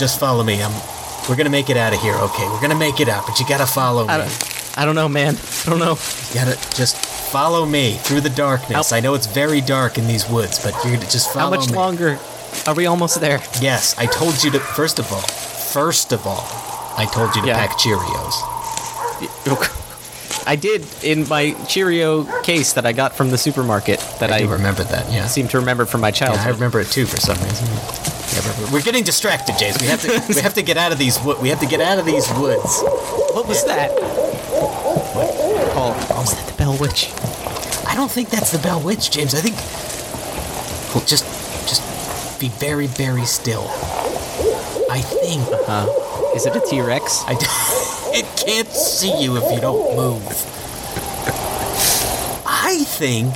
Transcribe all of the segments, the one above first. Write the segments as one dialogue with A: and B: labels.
A: Just follow me. I'm. We're gonna make it out of here. Okay, we're gonna make it out, but you gotta follow me.
B: I don't, I don't know, man. I don't know.
A: You gotta just follow me through the darkness.
B: How-
A: I know it's very dark in these woods, but you're gonna just follow me.
B: How much
A: me.
B: longer? Are we almost there?
A: Yes, I told you to. First of all, first of all, I told you to
B: Yeah.
A: pack Cheerios.
B: I did in my Cheerio case that I got from the supermarket that
A: I
B: I,
A: remember that. Yeah.
B: seem to remember from my
A: Yeah,
B: childhood.
A: I remember it too for some reason. We're getting distracted, James. We have to. we have to get out of these. wo- We have to get out of these woods.
B: what was that? Paul, was that the Bell Witch?
A: I don't think that's the Bell Witch, James. I think. Well, just, just be very, very still. I think
B: Uh, is it a T Rex?
A: I. d- it can't see you if you don't move. I think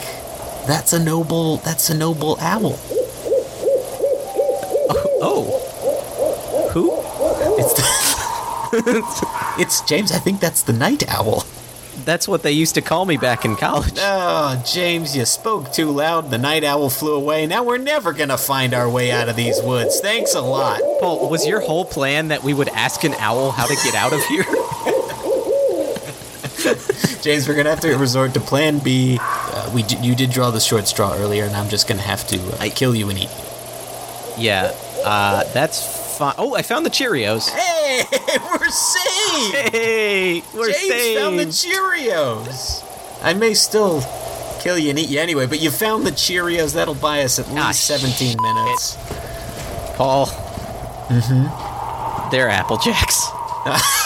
A: that's a noble. That's a noble owl.
B: Oh, who?
A: It's. The, it's James. I think that's the night owl.
B: That's what they used to call me back in college.
A: Oh, James, you spoke too loud. The night owl flew away. Now we're never gonna find our way out of these woods. Thanks a lot.
B: Paul, was your whole plan that we would ask an owl how to get out of here?
A: James, we're gonna have to resort to Plan B. Uh, we d- you did draw the short straw earlier, and I'm just gonna have to uh, kill you and eat you.
B: Yeah, uh, that's fine. Oh, I found the Cheerios.
A: Hey, we're saved.
B: Hey, we're
A: James
B: saved.
A: found the Cheerios. I may still kill you and eat you anyway, but you found the Cheerios. That'll buy us at least
B: Ah,
A: 17 minutes.
B: Paul. Mm-hmm. They're Apple Jacks.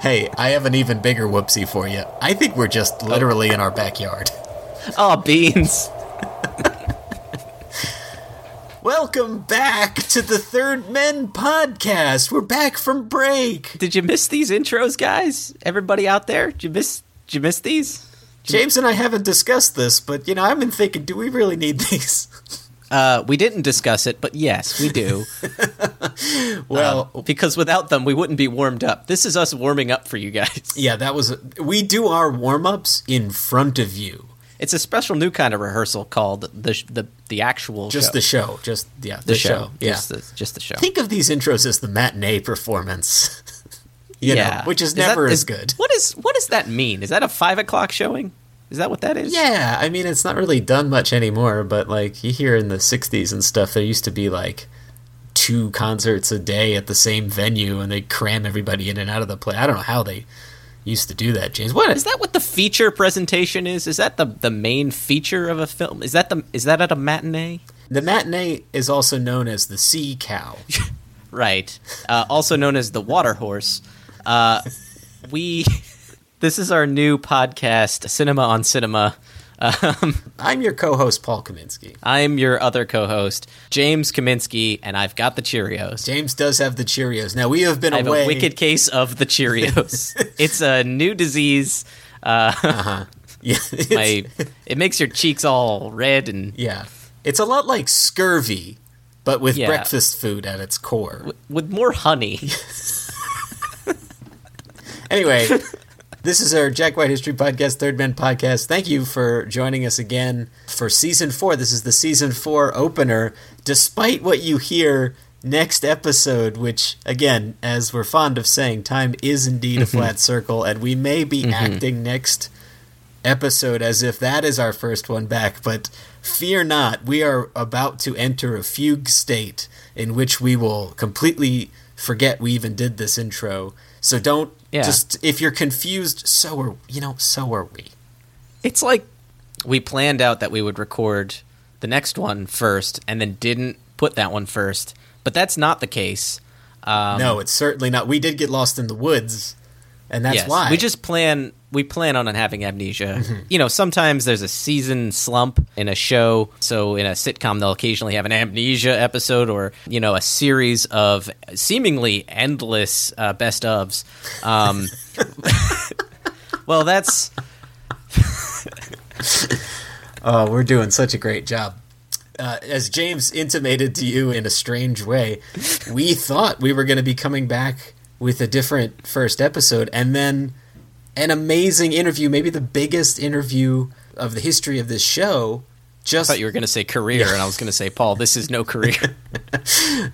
A: Hey, I have an even bigger whoopsie for you. I think we're just literally in our backyard.
B: Oh, beans.
A: Welcome back to the Third Men podcast. We're back from break.
B: Did you miss these intros, guys? Everybody out there, did you miss? Did you miss these?
A: James and I haven't discussed this, but you know, I've been thinking, do we really need these?
B: Uh, we didn't discuss it, but yes, we do.
A: Well,
B: because without them, we wouldn't be warmed up. This is us warming up for you guys.
A: yeah, that was. We do our warm ups in front of you.
B: It's a special new kind of rehearsal called the the the actual
A: Just
B: show.
A: the show. Just yeah, the,
B: the
A: show.
B: show.
A: Yeah.
B: Just the, just the show.
A: Think of these intros as the matinee performance. you
B: yeah,
A: know, which is,
B: that-
A: never as
B: is-
A: good.
B: What is what does that mean? Is that a five o'clock showing? Is that what that is?
A: Yeah, I mean, it's not really done much anymore, but like you hear in the 60s and stuff, there used to be like two concerts a day at the same venue and they'd cram everybody in and out of the play. I don't know how they used to do that, James. What
B: Is that what the feature presentation is? Is that the the main feature of a film? Is that the is that at a matinee?
A: The matinee is also known as the sea cow.
B: Right. Uh, also known as the water horse. Uh, we. This is our new podcast, Cinema on Cinema. Um,
A: I'm your co-host Paul Kaminsky.
B: I'm your other co-host, James Kaminsky, and I've got the Cheerios.
A: James does have the Cheerios. Now we have been
B: I have
A: away.
B: a wicked case of the Cheerios. it's a new disease. Uh,
A: Yeah,
B: My it makes your cheeks all red and
A: yeah. It's a lot like scurvy, but with
B: Yeah.
A: breakfast food at its core.
B: with more honey.
A: Anyway, this is our Jack White History Podcast, Third Man Podcast. Thank you for joining us again for season four. This is the season four opener. Despite what you hear next episode, which, again, as we're fond of saying, time is indeed a mm-hmm. flat circle, and we may be mm-hmm. acting next episode as if that is our first one back, but fear not, we are about to enter a fugue state in which we will completely forget we even did this intro. So don't
B: Yeah.
A: just if you're confused, so are you know, so are we.
B: It's like we planned out that we would record the next one first and then didn't put that one first. But that's not the case. Um,
A: no, it's certainly not. We did get lost in the woods, and that's
B: yes,
A: why
B: we just plan we plan on having amnesia.
A: Mm-hmm.
B: You know, sometimes there's a season slump in a show. So in a sitcom, they'll occasionally have an amnesia episode, or you know, a series of seemingly endless uh, best ofs. Um, well, that's
A: Oh, we're doing such a great job. Uh, as James intimated to you in a strange way, we thought we were going to be coming back with a different first episode and then an amazing interview, maybe the biggest interview of the history of this show. Just I
B: thought you were going to say career, and I was going to say, Paul, this is no career.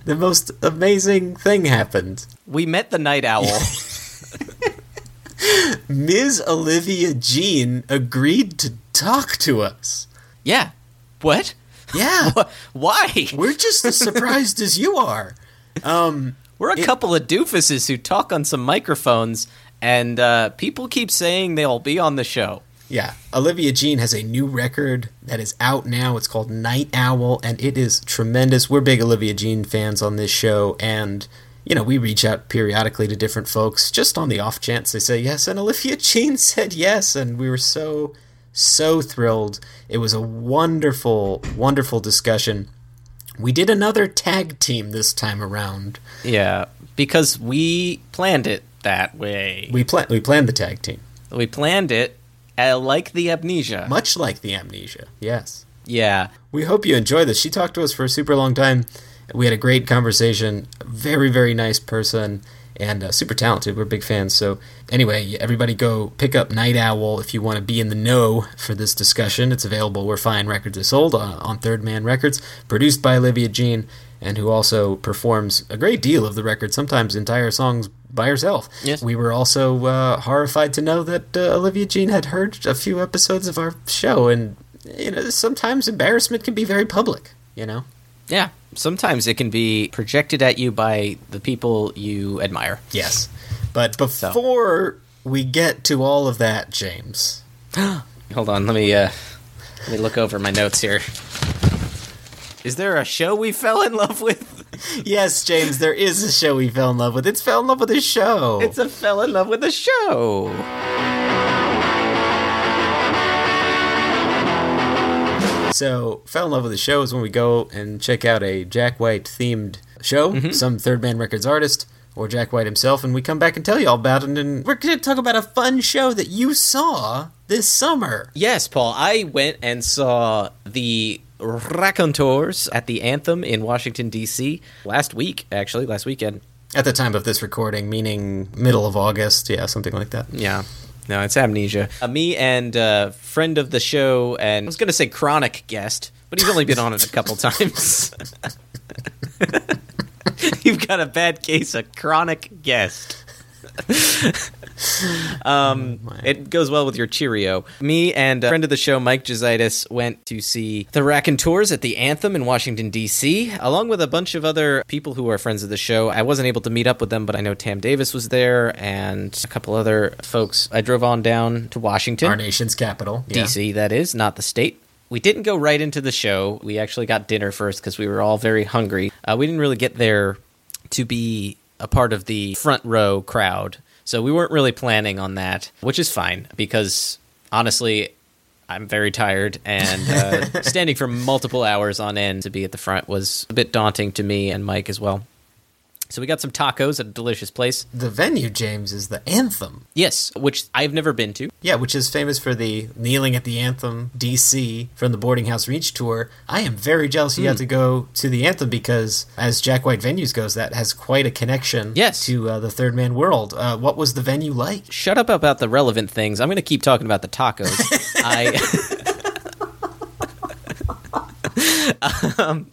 A: the most amazing thing happened.
B: we met the night owl.
A: Ms. Olivia Jean agreed to talk to us.
B: yeah. What?
A: Yeah,
B: Wh- Why?
A: we're just as surprised as you are. Um,
B: We're a
A: It-
B: couple of doofuses who talk on some microphones, and uh, people keep saying they'll be on the show.
A: Yeah, Olivia Jean has a new record that is out now. It's called Night Owl, and it is tremendous. We're big Olivia Jean fans on this show, and you know we reach out periodically to different folks just on the off chance they say yes. And Olivia Jean said yes, and we were so so thrilled. It was a wonderful, wonderful discussion. We did another tag team this time around.
B: Yeah, because we planned it that way.
A: We plan we planned the tag team,
B: We planned it uh, like the amnesia.
A: much like the Amnesia. Yes.
B: yeah.
A: We hope you enjoy this. She talked to us for a super long time. We had a great conversation. Very, very nice person and uh, super talented. We're big fans. So, anyway, everybody go pick up Night Owl if you want to be in the know for this discussion. It's available where fine records are sold uh, on Third Man Records, produced by Olivia Jean, and who also performs a great deal of the record, sometimes entire songs by herself.
B: Yes.
A: We were also uh, horrified to know that uh, Olivia Jean had heard a few episodes of our show, and you know, sometimes embarrassment can be very public. You know.
B: Yeah. Sometimes it can be projected at you by the people you admire.
A: Yes. But before we get to all of that, James,
B: Hold on, let me uh let me look over my notes here. Is there a show we fell in love with?
A: yes, James, there is a show we fell in love with. It's fell in love with a show.
B: It's a fell in love with a show.
A: So, fell in love with the show is when we go and check out a Jack White themed show,
B: Mm-hmm.
A: some Third Man Records artist or Jack White himself, and we come back and tell you all about it. And we're going to talk about a fun show that you saw this summer.
B: Yes, Paul. I went and saw the Raconteurs at the Anthem in Washington D.C. last week. Actually, last weekend.
A: At the time of this recording, meaning middle of August, yeah, something like that.
B: Yeah. No, it's amnesia. Uh, me and uh, friend of the show, and I was going to say chronic guest, but he's only been on it a couple times. You've got a bad case of chronic guest. um, it goes well with your Cheerio. Me and a friend of the show, Mike Jositis, went to see the Raconteurs at the Anthem in Washington, D.C., along with a bunch of other people who are friends of the show. I wasn't able to meet up with them, but I know Tam Davis was there and a couple other folks. I drove on down to Washington.
A: Our nation's capital. yeah.
B: DC, that is, not the state. We didn't go right into the show. We actually got dinner first because we were all very hungry. Uh, we didn't really get there to be a part of the front row crowd. So we weren't really planning on that, which is fine because honestly, I'm very tired and uh, standing for multiple hours on end to be at the front was a bit daunting to me and Mike as well. So we got some tacos at a delicious place.
A: The venue, James, is the Anthem.
B: Yes, which I've never been to.
A: Yeah, which is famous for the kneeling at the Anthem DC from the Boarding House Reach tour. I am very jealous you got to go to the Anthem because, as Jack White Venues goes, that has quite a connection
B: Yes.
A: to uh, the Third Man World. Uh, what was the venue like?
B: Shut up about the relevant things. I'm going to keep talking about the tacos. I um,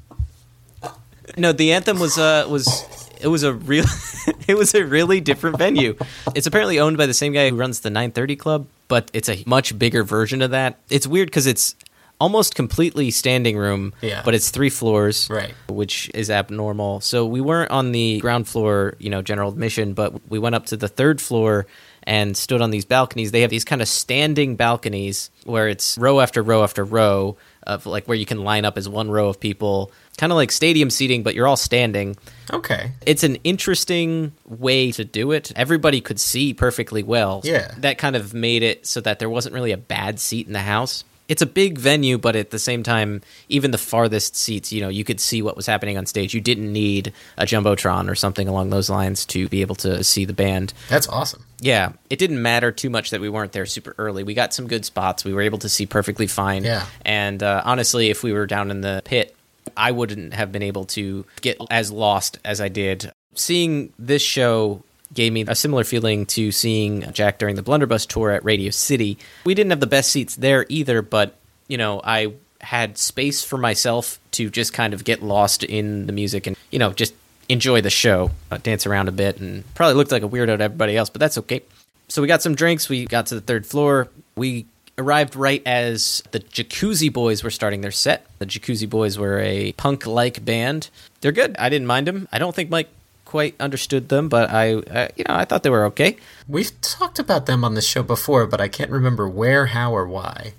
B: no, the anthem was uh was it was a real it was a really different venue. It's apparently owned by the same guy who runs the 930 Club, but it's a much bigger version of that. It's weird because it's almost completely standing room,
A: Yeah.
B: but it's three floors,
A: Right.
B: which is abnormal. So we weren't on the ground floor, you know, general admission, but we went up to the third floor and stood on these balconies. They have these kind of standing balconies where it's row after row after row of like where you can line up as one row of people, kind of like stadium seating, but you're all standing.
A: Okay.
B: It's an interesting way to do it. Everybody could see perfectly well.
A: Yeah.
B: That kind of made it so that there wasn't really a bad seat in the house. It's a big venue, but at the same time, even the farthest seats, you know, you could see what was happening on stage. You didn't need a Jumbotron or something along those lines to be able to see the band.
A: That's awesome.
B: Yeah, it didn't matter too much that we weren't there super early. We got some good spots. We were able to see perfectly fine.
A: Yeah.
B: And uh, honestly, if we were down in the pit, I wouldn't have been able to get as lost as I did. Seeing this show gave me a similar feeling to seeing Jack during the Blunderbuss tour at Radio City. We didn't have the best seats there either, but you know, I had space for myself to just kind of get lost in the music and you know just enjoy the show, uh, dance around a bit, and probably looked like a weirdo to everybody else, but that's okay. So we got some drinks. We got to the third floor. We arrived right as the Jacuzzi Boys were starting their set. The Jacuzzi Boys were a punk-like band. They're good. I didn't mind them. I don't think Mike quite understood them, but I, uh, you know, I thought they were okay.
A: We've talked about them on the show before, but I can't remember where, how, or why.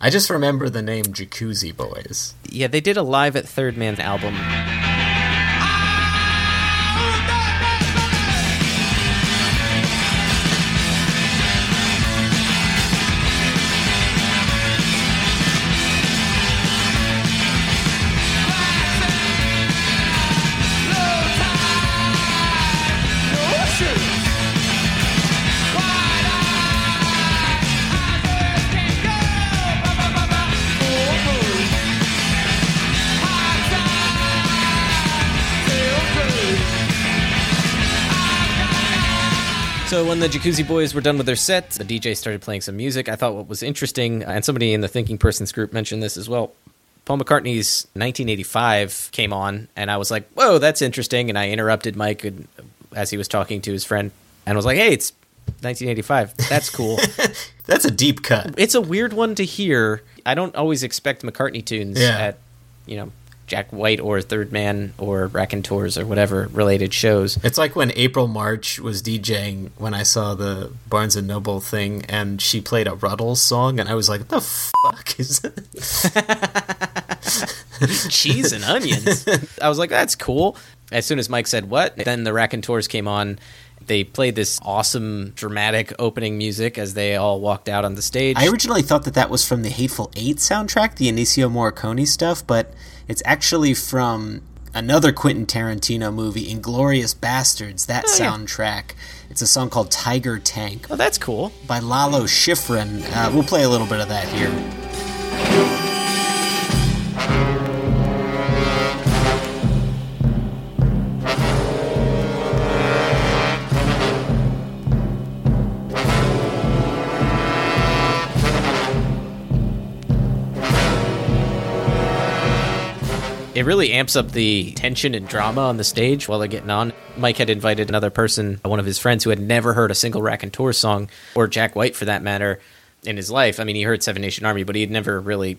A: I just remember the name Jacuzzi Boys.
B: Yeah, they did a live at Third Man album. So when the Jacuzzi Boys were done with their set, the DJ started playing some music. I thought what was interesting, and somebody in the Thinking Persons group mentioned this as well. Paul McCartney's 1985 came on, and I was like, "Whoa, that's interesting!" And I interrupted Mike as he was talking to his friend, and was like, "Hey, it's 1985. That's cool."
A: That's a deep cut.
B: it's a weird one to hear. I don't always expect McCartney tunes
A: Yeah.
B: at, you know, Jack White or Third Man or Raconteurs or whatever related shows.
A: It's like when April March was DJing when I saw the Barnes and Noble thing, and she played a Rutles song, and I was like, the fuck is it?"
B: cheese and onions. I was like, that's cool. As soon as Mike said what, then the Raconteurs came on. They played this awesome, dramatic opening music as they all walked out on the stage.
C: I originally thought that that was from the Hateful Eight soundtrack, the Ennio Morricone stuff, but it's actually from another Quentin Tarantino movie, Inglourious Basterds. That
B: Oh, yeah.
C: soundtrack. It's a song called Tiger Tank
B: oh, that's cool.
C: by Lalo Schifrin. Uh, we'll play a little bit of that here.
B: It really amps up the tension and drama on the stage while they're getting on. Mike had invited another person, one of his friends who had never heard a single Raconteur song, or Jack White for that matter, in his life. I mean, he heard Seven Nation Army, but he had never really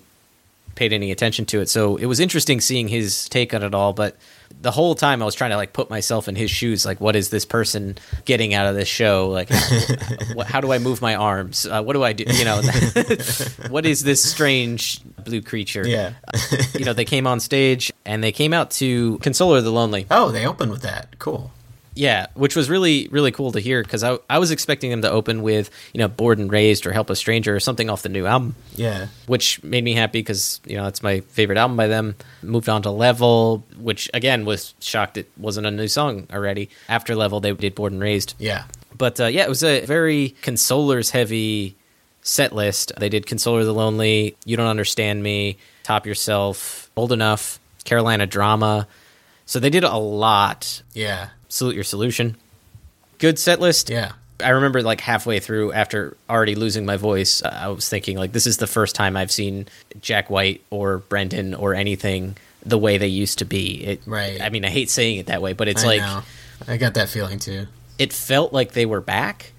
B: paid any attention to it. So it was interesting seeing his take on it all. But the whole time I was trying to like put myself in his shoes. Like, what is this person getting out of this show? Like, what, how do I move my arms? Uh, what do I do? You know, what is this strange blue creature?
A: yeah.
B: you know, they came on stage and they came out to Consoler the Lonely.
A: Oh, they opened with that. Cool.
B: Yeah, which was really really cool to hear because I I was expecting them to open with you know Bored and Razed or Help a Stranger or something off the new album,
A: Yeah.
B: which made me happy because you know it's my favorite album by them. Moved on to Level, which again was shocked it wasn't a new song already. After Level, they did Bored and Razed,
A: Yeah.
B: but uh, yeah, it was a very consolers heavy set list. They did Consoler the Lonely, You Don't Understand Me, Top Yourself, Old Enough, Carolina Drama. So they did a lot.
A: Yeah.
B: Salute Your Solution. Good set list.
A: Yeah.
B: I remember like halfway through after already losing my voice, uh, I was thinking like this is the first time I've seen Jack White or Brendan or anything the way they used to be. It,
A: Right.
B: I mean, I hate saying it that way, but it's
A: I
B: like
A: know. I got that feeling too.
B: it felt like they were back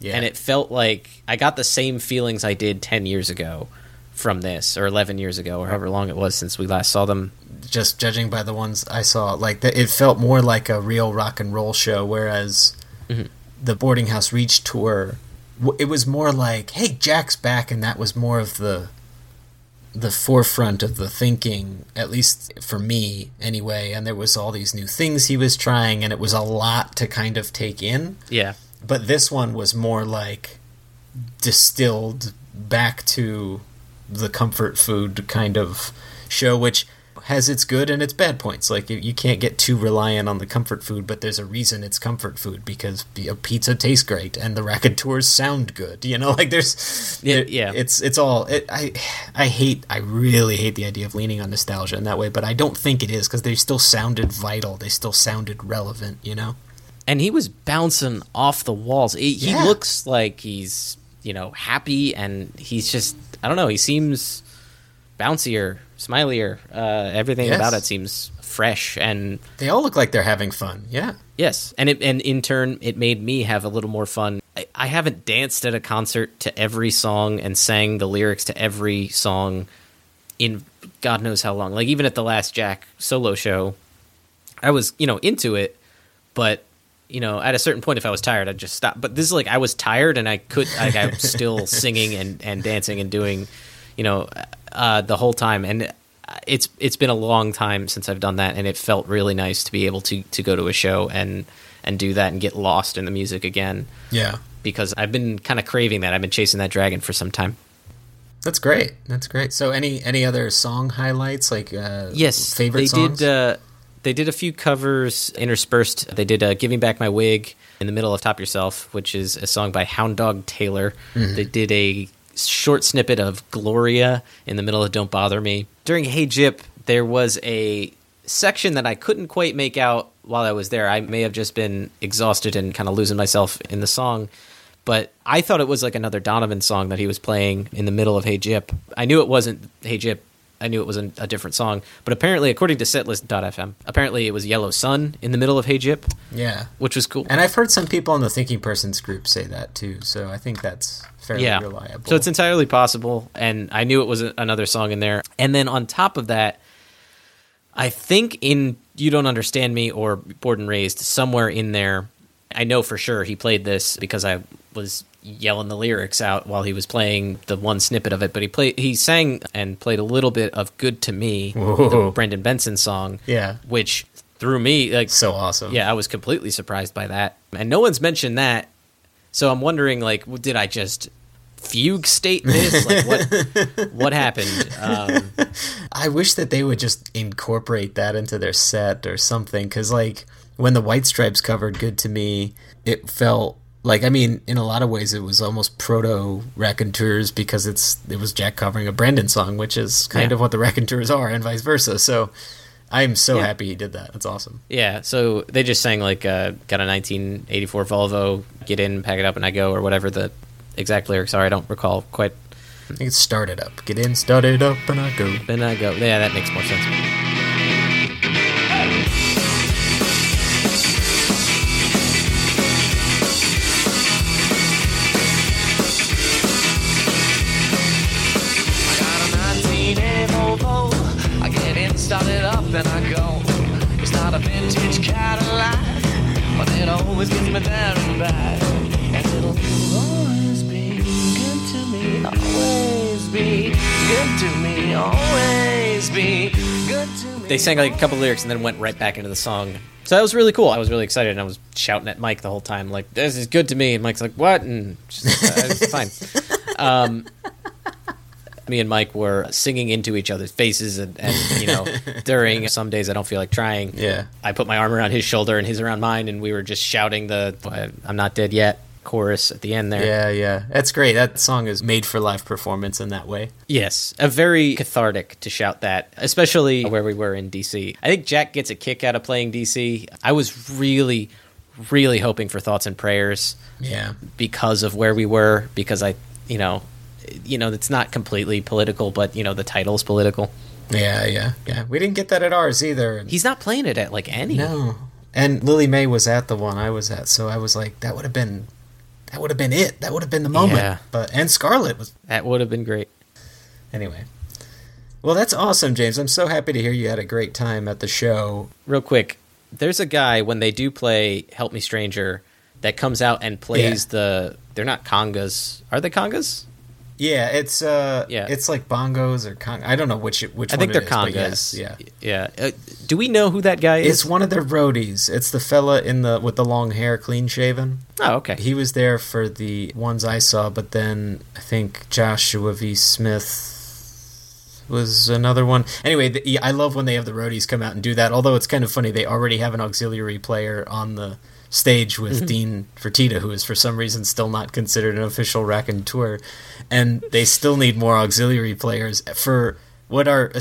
A: Yeah.
B: and it felt like I got the same feelings I did 10 years ago from this or 11 years ago or however long it was since we last saw them.
A: just judging by the ones I saw, like the, it felt more like a real rock and roll show, whereas
B: Mm-hmm.
A: the Boarding House Reach tour, it was more like, "Hey, Jack's back," and that was more of the the forefront of the thinking, at least for me, anyway. And there was all these new things he was trying, and it was a lot to kind of take in.
B: Yeah.
A: But this one was more like distilled back to the comfort food kind of show, which has its good and its bad points. Like you, can't get too reliant on the comfort food, but there's a reason it's comfort food because know, pizza tastes great and the raconteurs sound good. You know, like there's
B: Yeah,
A: there-
B: yeah.
A: It's it's all. It, I I hate. I really hate the idea of leaning on nostalgia in that way, but I don't think it is because they still sounded vital. They still sounded relevant. You know.
B: And he was bouncing off the walls. He, he
A: Yeah.
B: looks like he's, you know, happy and he's just, I don't know, he seems bouncier, smilier. Uh, everything
A: Yes.
B: about it seems fresh and
A: They all look like they're having fun. Yeah.
B: Yes, and it, and in turn, it made me have a little more fun. I, I haven't danced at a concert to every song and sang the lyrics to every song in God knows how long. Like even at the last Jack solo show, I was you know into it, but you know at a certain point, if I was tired, I'd just stop. But this is like I was tired and I could like I'm still singing and and dancing and doing, you know, uh, the whole time and. It's it's been a long time since I've done that, and it felt really nice to be able to, to go to a show and and do that and get lost in the music again
A: Yeah.
B: because I've been kind of craving that. I've been chasing that dragon for some time.
A: That's great. That's great. So, any any other song highlights, like uh,
B: Yes,
A: favorite
B: they
A: songs?
B: did. Uh, they did a few covers interspersed. They did uh, "Giving Back My Wig" in the middle of "Top Yourself," which is a song by Hound Dog Taylor.
A: Mm-hmm.
B: They did a short snippet of "Gloria" in the middle of "Don't Bother Me." During "Hey Gyp," there was a section that I couldn't quite make out while I was there. I may have just been exhausted and kind of losing myself in the song. But I thought it was like another Donovan song that he was playing in the middle of Hey Gyp. I knew it wasn't Hey Gyp. I knew it was a, a different song. But apparently, according to setlist.fm, apparently it was Yellow Sun in the middle of Hey Gyp,
A: yeah.
B: which was cool.
A: And I've heard some people in the Thinking Persons group say that too. So I think that's fairly
B: yeah.
A: reliable.
B: So it's entirely possible. And I knew it was a, another song in there. And then on top of that, I think in You Don't Understand Me or Bored and Razed, somewhere in there, I know for sure he played this because I was yelling the lyrics out while he was playing the one snippet of it. But he played, he sang and played a little bit of "Good to Me," the
A: Whoa.
B: Brendan Benson song,
A: yeah.
B: which threw me like
A: So awesome.
B: yeah, I was completely surprised by that, and no one's mentioned that. So I'm wondering, like, did I just fugue state this? Like, what what happened? Um,
A: I wish that they would just incorporate that into their set or something. Because, like, when the White Stripes covered Good to Me, it felt like, I mean, in a lot of ways, it was almost proto Raconteurs because it's it was Jack covering a Brendan song, which is kind
B: Yeah.
A: of what the Raconteurs are, and vice versa. So I'm so
B: Yeah.
A: happy he did that. That's awesome.
B: yeah, so they just sang like, uh, "Got a 1984 Volvo, get in, pack it up, and I go," or whatever the exact lyrics are. I don't recall quite.
A: I think it's started up. Get in, start it up, and I go.
B: Then I go. Yeah, that makes more sense.
D: A vintage Cadillac, but it always gets me there and back. And it'll always be good to me, always be good to me, always be good to me.
B: They sang like a couple lyrics and then went right back into the song. So that was really cool. I was really excited, and I was shouting at Mike the whole time, like, "This is good to me." And Mike's like, "What?" And just, uh, it's fine. Um, me and Mike were singing into each other's faces, and, and you know, during some days I don't feel like trying.
A: Yeah.
B: I put my arm around his shoulder and his around mine, and we were just shouting the uh, "I'm not dead yet" chorus at the end there.
A: Yeah, yeah. That's great. That song is made for live performance in that way.
B: Yes, a very cathartic to shout that, especially where we were in DC. I think Jack gets a kick out of playing DC. I was really, really hoping for thoughts and prayers
A: Yeah.
B: because of where we were. Because I, you know, you know, it's not completely political, but you know, the title's political.
A: Yeah, yeah, yeah. We didn't get that at ours either.
B: He's not playing it at like any.
A: no. And Lillie Mae was at the one I was at, so I was like, that would have been, that would have been it. That would have been the moment.
B: Yeah.
A: But and Scarlett was
B: That would have been great.
A: anyway. Well, that's awesome, James. I'm so happy to hear you had a great time at the show.
B: Real quick, there's a guy when they do play "Help Me Stranger" that comes out and plays the. They're not congas. Are they congas?
A: Yeah, it's uh,
B: Yeah.
A: it's like bongos or con- I don't know which it which
B: I think they're
A: is,
B: congas.
A: yes, yeah.
B: yeah. Uh, do we know who that guy is?
A: It's one of their roadies. It's the fella in the with the long hair, clean shaven.
B: oh, okay.
A: He was there for the ones I saw, but then I think Joshua V. Smith was another one. Anyway, the, I love when they have the roadies come out and do that. Although it's kind of funny, they already have an auxiliary player on the stage with Dean Fertitta, who is for some reason still not considered an official raconteur, and Tour. And they still need more auxiliary players for what are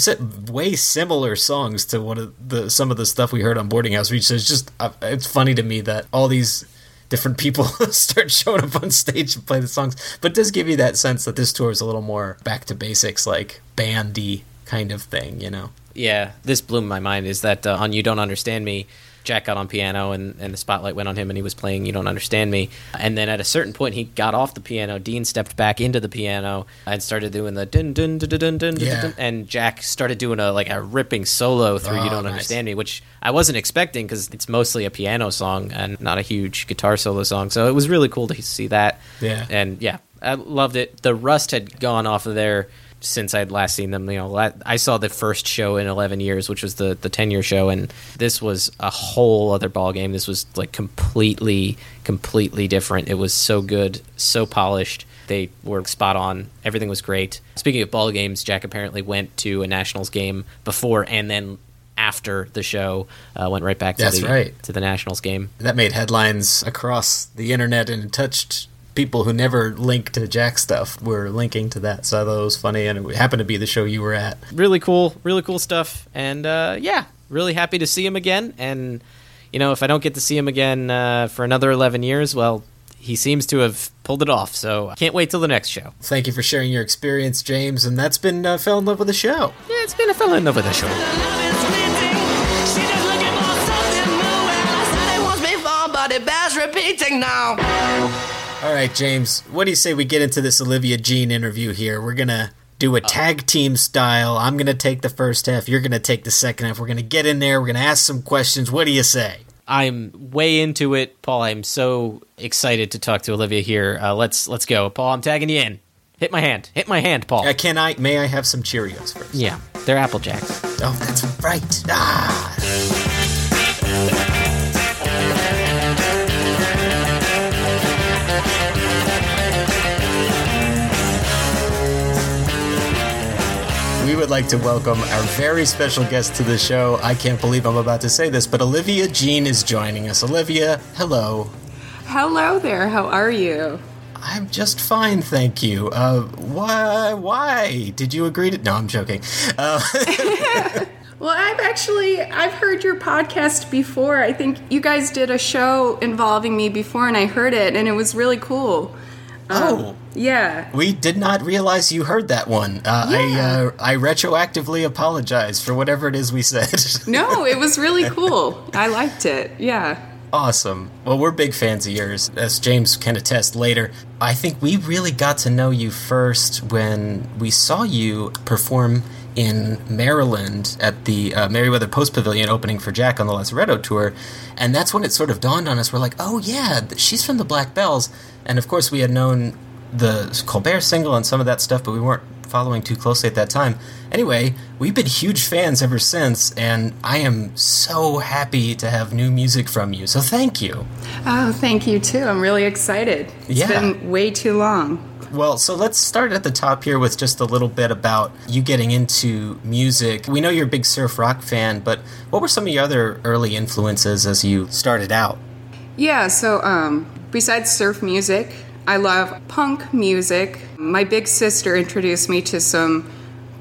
A: way similar songs to one of the some of the stuff we heard on Boarding House Reach. So it's just uh, it's funny to me that all these different people start showing up on stage and play the songs. But it does give you that sense that this tour is a little more back to basics, like bandy kind of thing, you know?
B: Yeah, this blew my mind. Is that uh, on "You Don't Understand Me"? Jack got on piano, and, and the spotlight went on him, and he was playing "You Don't Understand Me." And then at a certain point, he got off the piano. Dean stepped back into the piano and started doing the dun dun dun dun dun
A: Yeah.
B: dun, and Jack started doing a like a ripping solo through
A: Oh,
B: "You Don't
A: nice.
B: Understand Me," which I wasn't expecting because it's mostly a piano song and not a huge guitar solo song. So it was really cool to see that.
A: Yeah.
B: and yeah, I loved it. The rust had gone off of there since I'd last seen them. You know, I saw the first show in 11 years, which was the the 10 year show, and this was a whole other ball game. This was like completely, completely different. It was so good, so polished. They were spot on. Everything was great. Speaking of ball games, Jack apparently went to a Nationals game before and then after the show. Uh, went right back to
A: That's
B: the
A: right.
B: to the Nationals game.
A: That made headlines across the internet and touched people who never link to Jack stuff were linking to that. So I thought it was funny and it happened to be the show you were at.
B: really cool, really cool stuff. And uh, yeah, really happy to see him again. And you know, if I don't get to see him again uh, for another eleven years, well, he seems to have pulled it off. So I can't wait till the next show.
A: Thank you for sharing your experience, James. And that's been uh, Fell in Love with the Show.
B: Yeah, it's been a Fell in love with the show.
D: Repeating now.
A: All right, James, what do you say we get into this Olivia Jean interview here? We're going to do a tag team style. I'm going to take the first half. You're going to take the second half. We're going to get in there. We're going to ask some questions. What do you say?
B: I'm way into it, Paul. I'm so excited to talk to Olivia here. Uh, let's let's go, Paul. I'm tagging you in. Hit my hand. Hit my hand, Paul.
A: Uh, can I? May I have some Cheerios first?
B: yeah, they're Apple Jacks.
A: Oh, that's right. Ah. We would like to welcome our very special guest to the show. I can't believe I'm about to say this, but Olivia Jean is joining us. Olivia, hello.
E: Hello there. How are you?
A: I'm just fine, thank you. Uh, why? Why did you agree to? No, I'm joking. Uh,
E: Well, I've actually I've heard your podcast before. I think you guys did a show involving me before, and I heard it, and it was really cool.
A: oh,
E: Yeah.
A: we did not realize you heard that one. Uh, I uh, I retroactively apologize for whatever it is we said.
E: No, it was really cool. I liked it. Yeah.
A: awesome. Well, we're big fans of yours, as James can attest later. I think we really got to know you first when we saw you perform in Maryland at the uh, Merriweather Post Pavilion opening for Jack on the Lazaretto tour. And that's when it sort of dawned on us. We're like, oh, yeah, she's from the Black Belles. And of course, we had known the Colbert single and some of that stuff, but we weren't following too closely at that time. Anyway, we've been huge fans ever since, and I am so happy to have new music from you. So thank you.
E: Oh, thank you too. I'm really excited. It's
A: Yeah.
E: been way too long.
A: Well, so let's start at the top here with just a little bit about you getting into music. We know you're a big surf rock fan, but what were some of your other early influences as you started out?
E: Yeah, so um, besides surf music, I love punk music. My big sister introduced me to some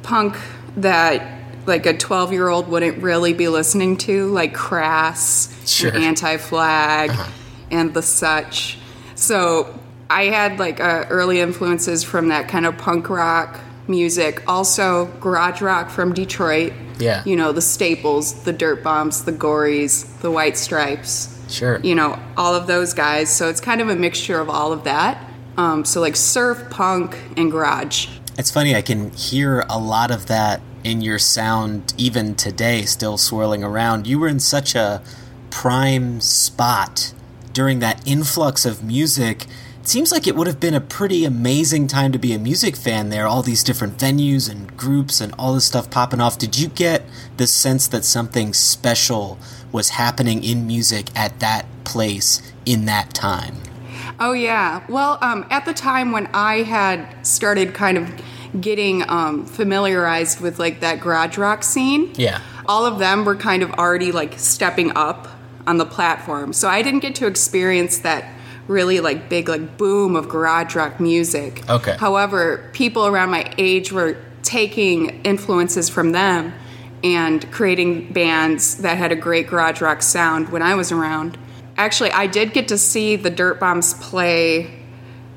E: punk that like a 12 year old wouldn't really be listening to, like Crass,
A: Sure.
E: Anti Flag,
A: Uh-huh.
E: and the such. So I had like uh, early influences from that kind of punk rock music. Also, garage rock from Detroit.
A: Yeah.
E: You know, the staples, the Dirt Bombs, the Gories, the White Stripes
A: Sure.
E: you know, all of those guys. So it's kind of a mixture of all of that. Um, so like surf, punk, and garage.
C: It's funny, I can hear a lot of that in your sound even today, still swirling around. You were in such a prime spot during that influx of music. It seems like it would have been a pretty amazing time to be a music fan there, all these different venues and groups and all this stuff popping off. Did you get the sense that something special was happening in music at that place in that time?
E: Oh yeah. Well, um, at the time when I had started kind of getting um, familiarized with like that garage rock scene,
A: Yeah.
E: all of them were kind of already like stepping up on the platform. So I didn't get to experience that really like big like boom of garage rock music.
A: Okay.
E: However, people around my age were taking influences from them and creating bands that had a great garage rock sound when I was around. Actually, I did get to see the Dirt Bombs play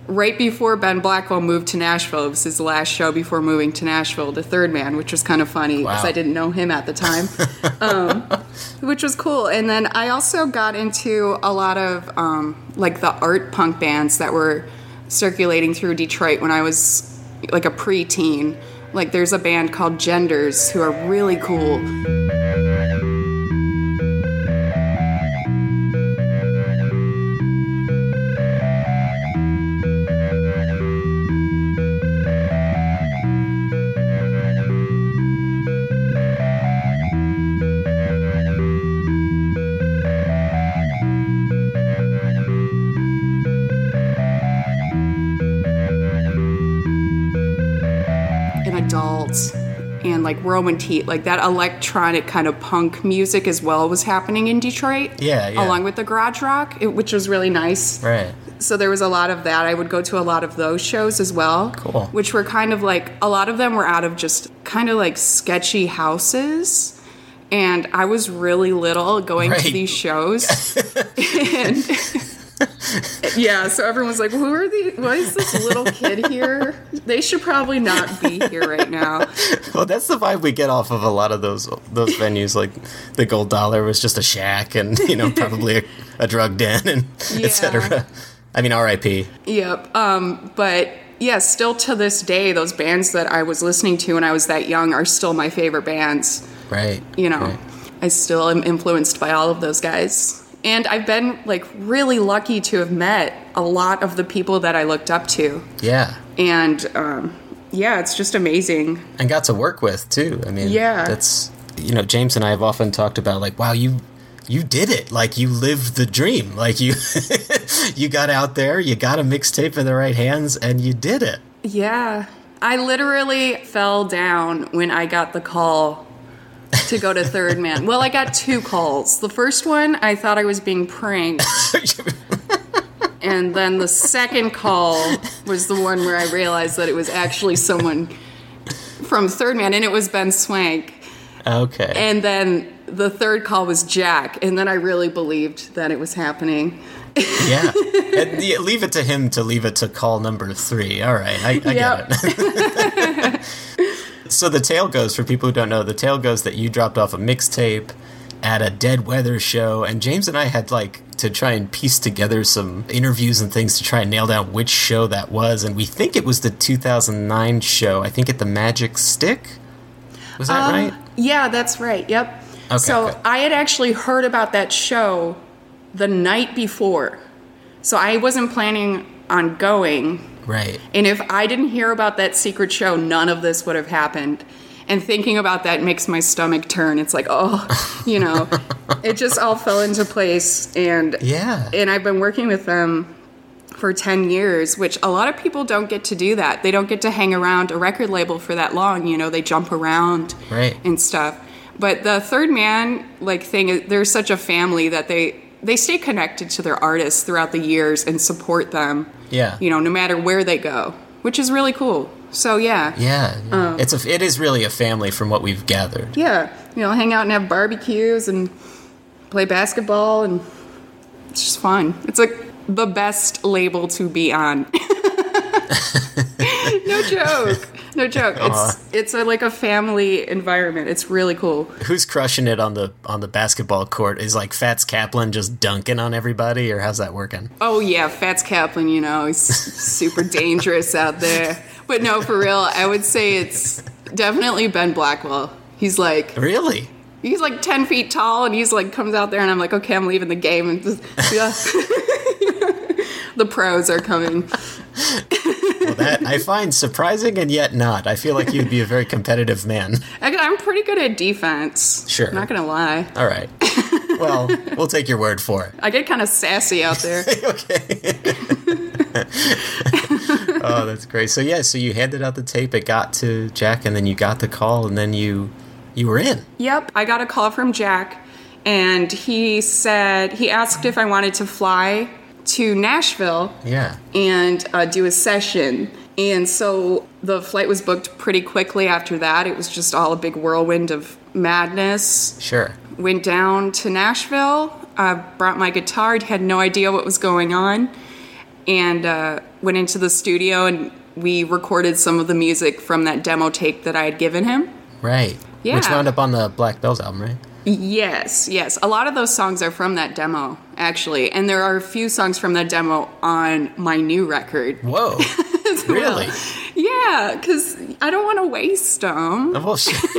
E: right before Ben Blackwell moved to Nashville. It was his last show before moving to Nashville, the third man, which was kind of funny because
A: Wow.
E: I didn't know him at the time, um, which was cool. And then I also got into a lot of um, like the art punk bands that were circulating through Detroit when I was like a preteen. Like there's a band called Genders who are really cool. Like Roman Teat, like that electronic kind of punk music as well was happening in Detroit.
A: Yeah, yeah.
E: Along with the garage rock, it, which was really nice.
A: Right.
E: So there was a lot of that. I would go to a lot of those shows as well.
A: Cool.
E: Which were kind of like a lot of them were out of just kind of like sketchy houses. And I was really little going to these shows. and yeah, so everyone's like, "Who are these? Why is this little kid here? They should probably not be here right now."
A: Well, that's the vibe we get off of a lot of those those venues. Like the Gold Dollar was just a shack, and you know probably a, a drug den, and
E: Yeah.
A: etc. I mean, R.I.P.
E: Yep. Um, but yeah, still to this day, those bands that I was listening to when I was that young are still my favorite bands.
A: Right.
E: You know,
A: Right.
E: I still am influenced by all of those guys. And I've been like really lucky to have met a lot of the people that I looked up to.
A: Yeah.
E: And um, yeah, it's just amazing.
A: and got to work with too. I mean,
E: Yeah.
A: that's you know, James and I have often talked about like, wow, you you did it, like you lived the dream, like you you got out there, you got a mixtape in the right hands, and you did it.
E: Yeah. I literally fell down when I got the call to go to Third Man. Well, I got two calls. The first one, I thought I was being pranked. And then the second call was the one where I realized that it was actually someone from Third Man, and it was Ben Swank.
A: okay.
E: And then the third call was Jack, and then I really believed that it was happening.
A: yeah. And yeah, leave it to him to leave it to call number three. All right, I, I
E: Yep.
A: get it. so the tale goes for people who don't know. The tale goes that you dropped off a mixtape at a Dead Weather show, and James and I had like to try and piece together some interviews and things to try and nail down which show that was, and we think it was the 2009 show. I think at the Magic Stick. Was that um, right?
E: Yeah, that's right. Yep.
A: Okay,
E: so
A: good.
E: I had actually heard about that show the night before. So I wasn't planning on going,
A: Right.
E: And if I didn't hear about that secret show, none of this would have happened. And thinking about that makes my stomach turn. It's like, oh, you know, it just all fell into place. And
A: Yeah.
E: and I've been working with them for 10 years, which a lot of people don't get to do that. They don't get to hang around a record label for that long. You know, they jump around
A: Right.
E: and stuff. But the third man like thing, they're such a family that they they stay connected to their artists throughout the years and support them.
A: Yeah.
E: You know, no matter where they go, which is really cool. So yeah.
A: Yeah.
E: Um,
A: it's a. It is really a family from what we've gathered.
E: Yeah, you know, hang out and have barbecues and play basketball, and it's just fun. It's like the best label to be on. no joke, no joke. It's uh-huh. it's a, like a family environment. It's really cool.
A: Who's crushing it on the on the basketball court? Is like Fats Kaplan just dunking on everybody, or how's that working?
E: Oh yeah, Fats Kaplan. You know, he's super dangerous out there. But no, for real, I would say it's definitely Ben Blackwell. He's like
A: Really?
E: He's like ten feet tall, and he's like comes out there, and I'm like, okay, I'm leaving the game, and just, yeah. the pros are coming.
A: Well, that I find surprising and yet not. I feel like you'd be a very competitive man.
E: I- I'm pretty good at defense.
A: Sure.
E: not gonna lie.
A: All right. Well, we'll take your word for it.
E: I get kind of sassy out there. Okay.
A: oh, that's great. So yeah, so you handed out the tape, it got to Jack, and then you got the call, and then you you were in.
E: yep, I got a call from Jack, and he said he asked if I wanted to fly to Nashville
A: Yeah.
E: and uh, do a session. And so the flight was booked pretty quickly after that. It was just all a big whirlwind of madness.
A: Sure.
E: Went down to Nashville, I brought my guitar, had no idea what was going on, and uh, went into the studio and we recorded some of the music from that demo tape that I had given him.
A: Right.
E: Yeah.
A: Which wound up on the Black Belles album, right?
E: Yes, yes. A lot of those songs are from that demo, actually. And there are a few songs from that demo on my new record.
A: Whoa. really?
E: Yeah, because I don't want to waste them.
A: Oh, well, shit.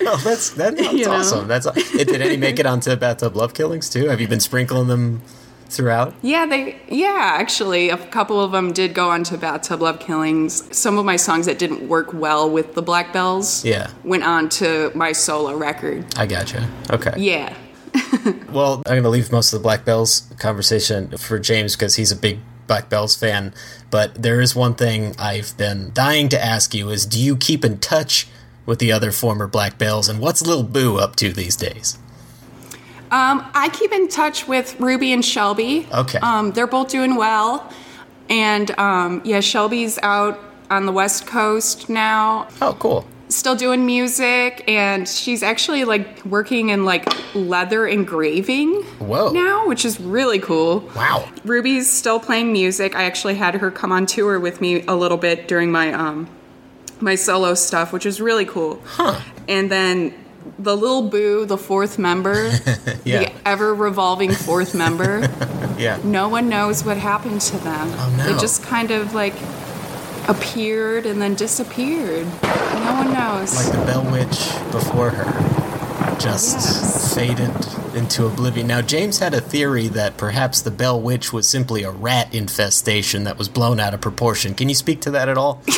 A: well, that's that's, that's
E: You know?
A: awesome. That's it, did any make it onto Bathtub Love Killings too? Have you been sprinkling them throughout?
E: Yeah, they. Yeah, actually, a couple of them did go on to Bathtub Love Killings. Some of my songs that didn't work well with the Black Belles,
A: Yeah.
E: went on to my solo record.
A: I gotcha. Okay.
E: Yeah,
A: Well, I'm going to leave most of the Black Belles conversation for James because he's a big Black Belles fan. But there is one thing I've been dying to ask you: is do you keep in touch with the other former Black Belles, and what's Lil Boo up to these days?
E: Um, I keep in touch with Ruby and Shelby.
A: Okay.
E: um, they're both doing well, and um, yeah, Shelby's out on the West Coast now.
A: Oh, cool.
E: still doing music and she's actually like working in like leather engraving
A: Whoa.
E: now which is really cool
A: Wow.
E: ruby's still playing music i actually had her come on tour with me a little bit during my um my solo stuff which was really cool
A: Huh.
E: and then the little boo the fourth member
A: Yeah.
E: the ever revolving fourth member
A: Yeah.
E: no one knows what happened to them
A: Oh, no.
E: they just kind of like appeared and then disappeared no one knows
A: Like the Bell Witch before her, just
E: Yes.
A: faded into oblivion. Now, James had a theory that perhaps the Bell Witch was simply a rat infestation that was blown out of proportion. Can you speak to that at all?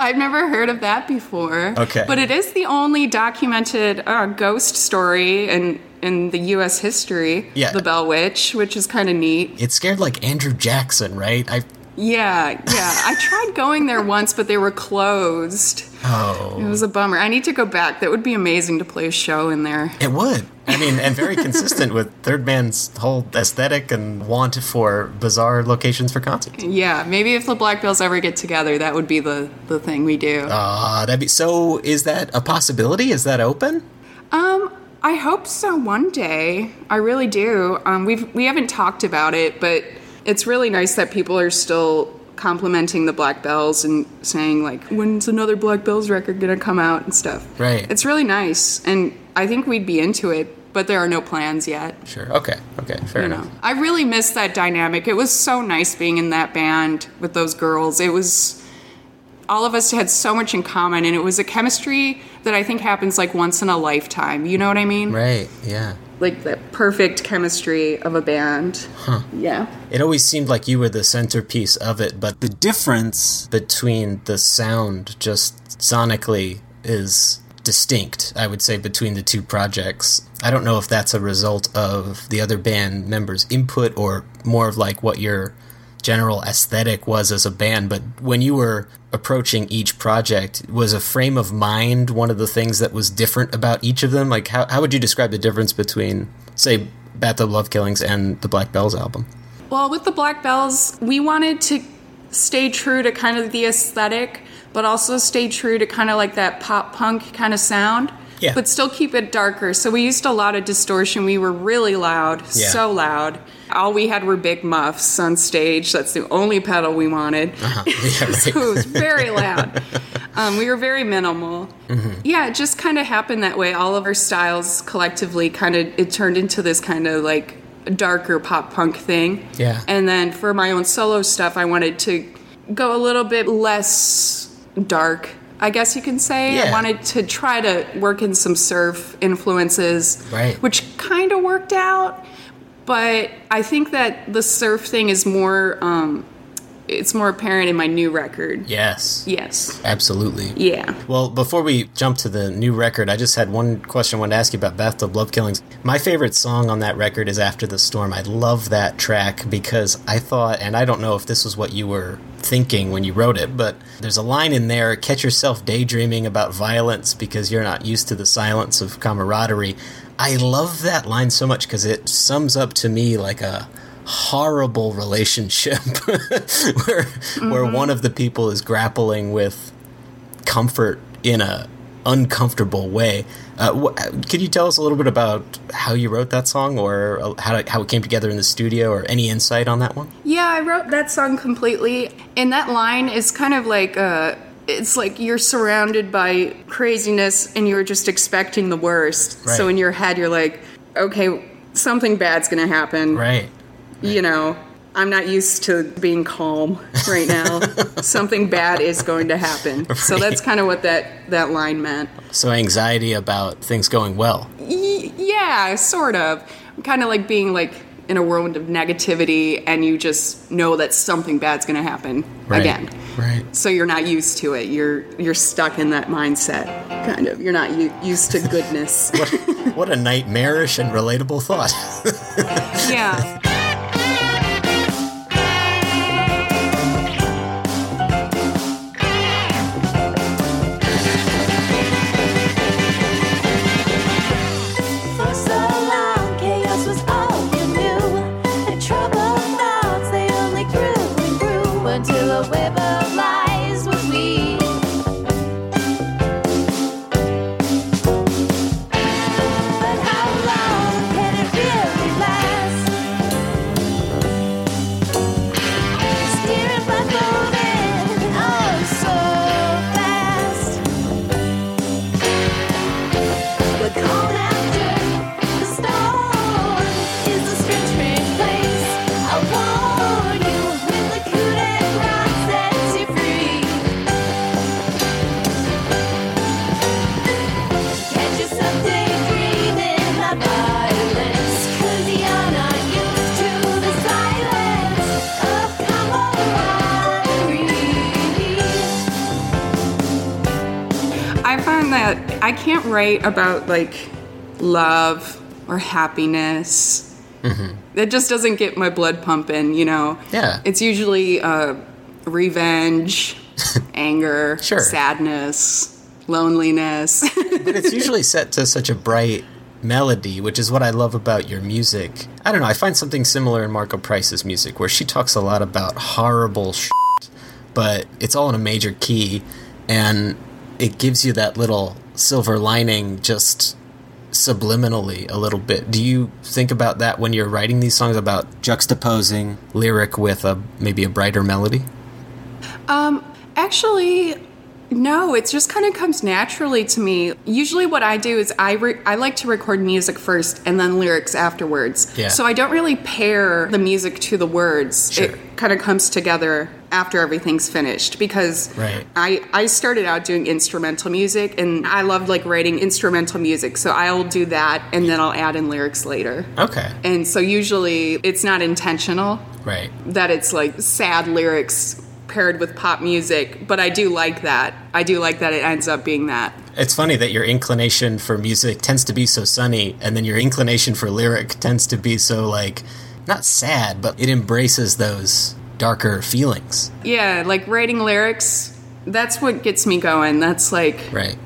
E: I've never heard of that before.
A: Okay.
E: But it is the only documented uh, ghost story in, in the U.S. history.
A: Yeah.
E: The Bell Witch, which is kind of neat.
A: It scared like Andrew Jackson, right? I
E: Yeah, yeah. I tried going there once, but they were closed.
A: oh,
E: It was a bummer. I need to go back. That would be amazing to play a show in there.
A: it would. I mean, and very consistent with Third Man's whole aesthetic and want for bizarre locations for concerts.
E: Yeah, maybe if the Black Belles ever get together, that would be the, the thing we do.
A: Ah, that'd be so. Is that a possibility? Is that open?
E: Um, I hope so one day. I really do. Um, we've we haven't talked about it, but it's really nice that people are still complimenting the Black Belles and saying like, "When's another Black Belles record gonna come out?" and stuff.
A: Right.
E: It's really nice, and I think we'd be into it, but there are no plans yet.
A: Sure. Okay. Okay. Fair
E: You
A: enough.
E: know, I really miss that dynamic. It was so nice being in that band with those girls. It was all of us had so much in common, and it was a chemistry that I think happens like once in a lifetime. You know what I mean?
C: Right. Yeah.
E: Like the perfect chemistry of a band. Huh. Yeah.
A: It always seemed like you were the centerpiece of it, but
C: The difference
A: between the sound just sonically is distinct, I would say, between the two projects. I don't know if that's a result of the other band members' input or more of like what your general aesthetic was as a band, but when you were approaching each project, was a frame of mind one of the things that was different about each of them? Like, how, how would you describe the difference between, say, Bathtub Love Killings and the Black Belles album?
E: Well, with the Black Belles, we wanted to stay true to kind of the aesthetic, but also stay true to kind of like that pop punk kind of sound.
A: Yeah.
E: But still keep it darker. So we used a lot of distortion. We were really loud,
A: Yeah.
E: so loud. All we had were big muffs on stage. That's the only pedal we wanted.
A: Uh-huh. Yeah, right.
E: so it was very loud. Um, we were very minimal.
A: Mm-hmm.
E: Yeah, it just kind of happened that way. All of our styles collectively kind of it turned into this kind of like darker pop punk thing.
A: Yeah.
E: And then for my own solo stuff, I wanted to go a little bit less dark. I guess you can say. I wanted to try to work in some surf influences,
A: Right.
E: which kind of worked out. But I think that the surf thing is more, um, it's more apparent in my new record.
A: Yes.
E: Yes.
A: Absolutely.
E: Yeah.
A: Well, before we jump to the new record, I just had one question I wanted to ask you about Bathtub Love Killings. My favorite song on that record is After the Storm. I love that track because I thought, and I don't know if this was what you were thinking when you wrote it, but there's a line in there catch yourself daydreaming about violence because you're not used to the silence of camaraderie. I love that line so much because it sums up to me like a horrible relationship where where one of the people is grappling with comfort in a uncomfortable way. Uh, wh- could you tell us a little bit about how you wrote that song, or uh, how it, how it came together in the studio, or any insight on that one?
E: Yeah, I wrote that song completely. And that line is kind of like uh it's like you're surrounded by craziness and you're just expecting the worst. So in your head you're like, okay, something bad's going to happen.
A: Right.
E: You know, I'm not used to being calm right now. something bad is going to happen. So that's kind of what that that line meant.
A: So anxiety about things going well.
E: Y- yeah, sort of. Kind of like being like in a world of negativity and you just know that something bad's going to happen
A: Right.
E: again.
A: Right.
E: So you're not used to it. You're you're stuck in that mindset. Kind of. You're not u- used to goodness.
A: What, what a nightmarish and relatable thought.
E: yeah. Write about like love or happiness. It just doesn't get my blood pumping, you know.
A: Yeah.
E: It's usually uh, revenge, anger,
A: Sure.
E: sadness, loneliness.
A: but it's usually set to such a bright melody, which is what I love about your music. I don't know, I find something similar in Margo Price's music, where she talks a lot about horrible shit, but it's all in a major key, and it gives you that little silver lining just subliminally a little bit. Do you think about that when you're writing these songs about
C: juxtaposing.
A: lyric with a maybe a brighter melody?
E: Um, actually, No, it just kind of comes naturally to me. Usually, what I do is I re- I like to record music first and then lyrics afterwards.
A: Yeah.
E: So I don't really pair the music to the words.
A: Sure.
E: It kind of comes together after everything's finished because
A: Right.
E: I I started out doing instrumental music and I loved like writing instrumental music. So I'll do that and then I'll add in lyrics later.
A: Okay.
E: And so usually it's not intentional
A: Right.
E: that it's like sad lyrics paired with pop music, but I do like that. I do like that it ends up being that.
A: It's funny that your inclination for music tends to be so sunny, and then your inclination for lyric tends to be so, like, not sad, but it embraces those darker feelings.
E: Yeah, like writing lyrics, that's what gets me going. That's like
A: Right.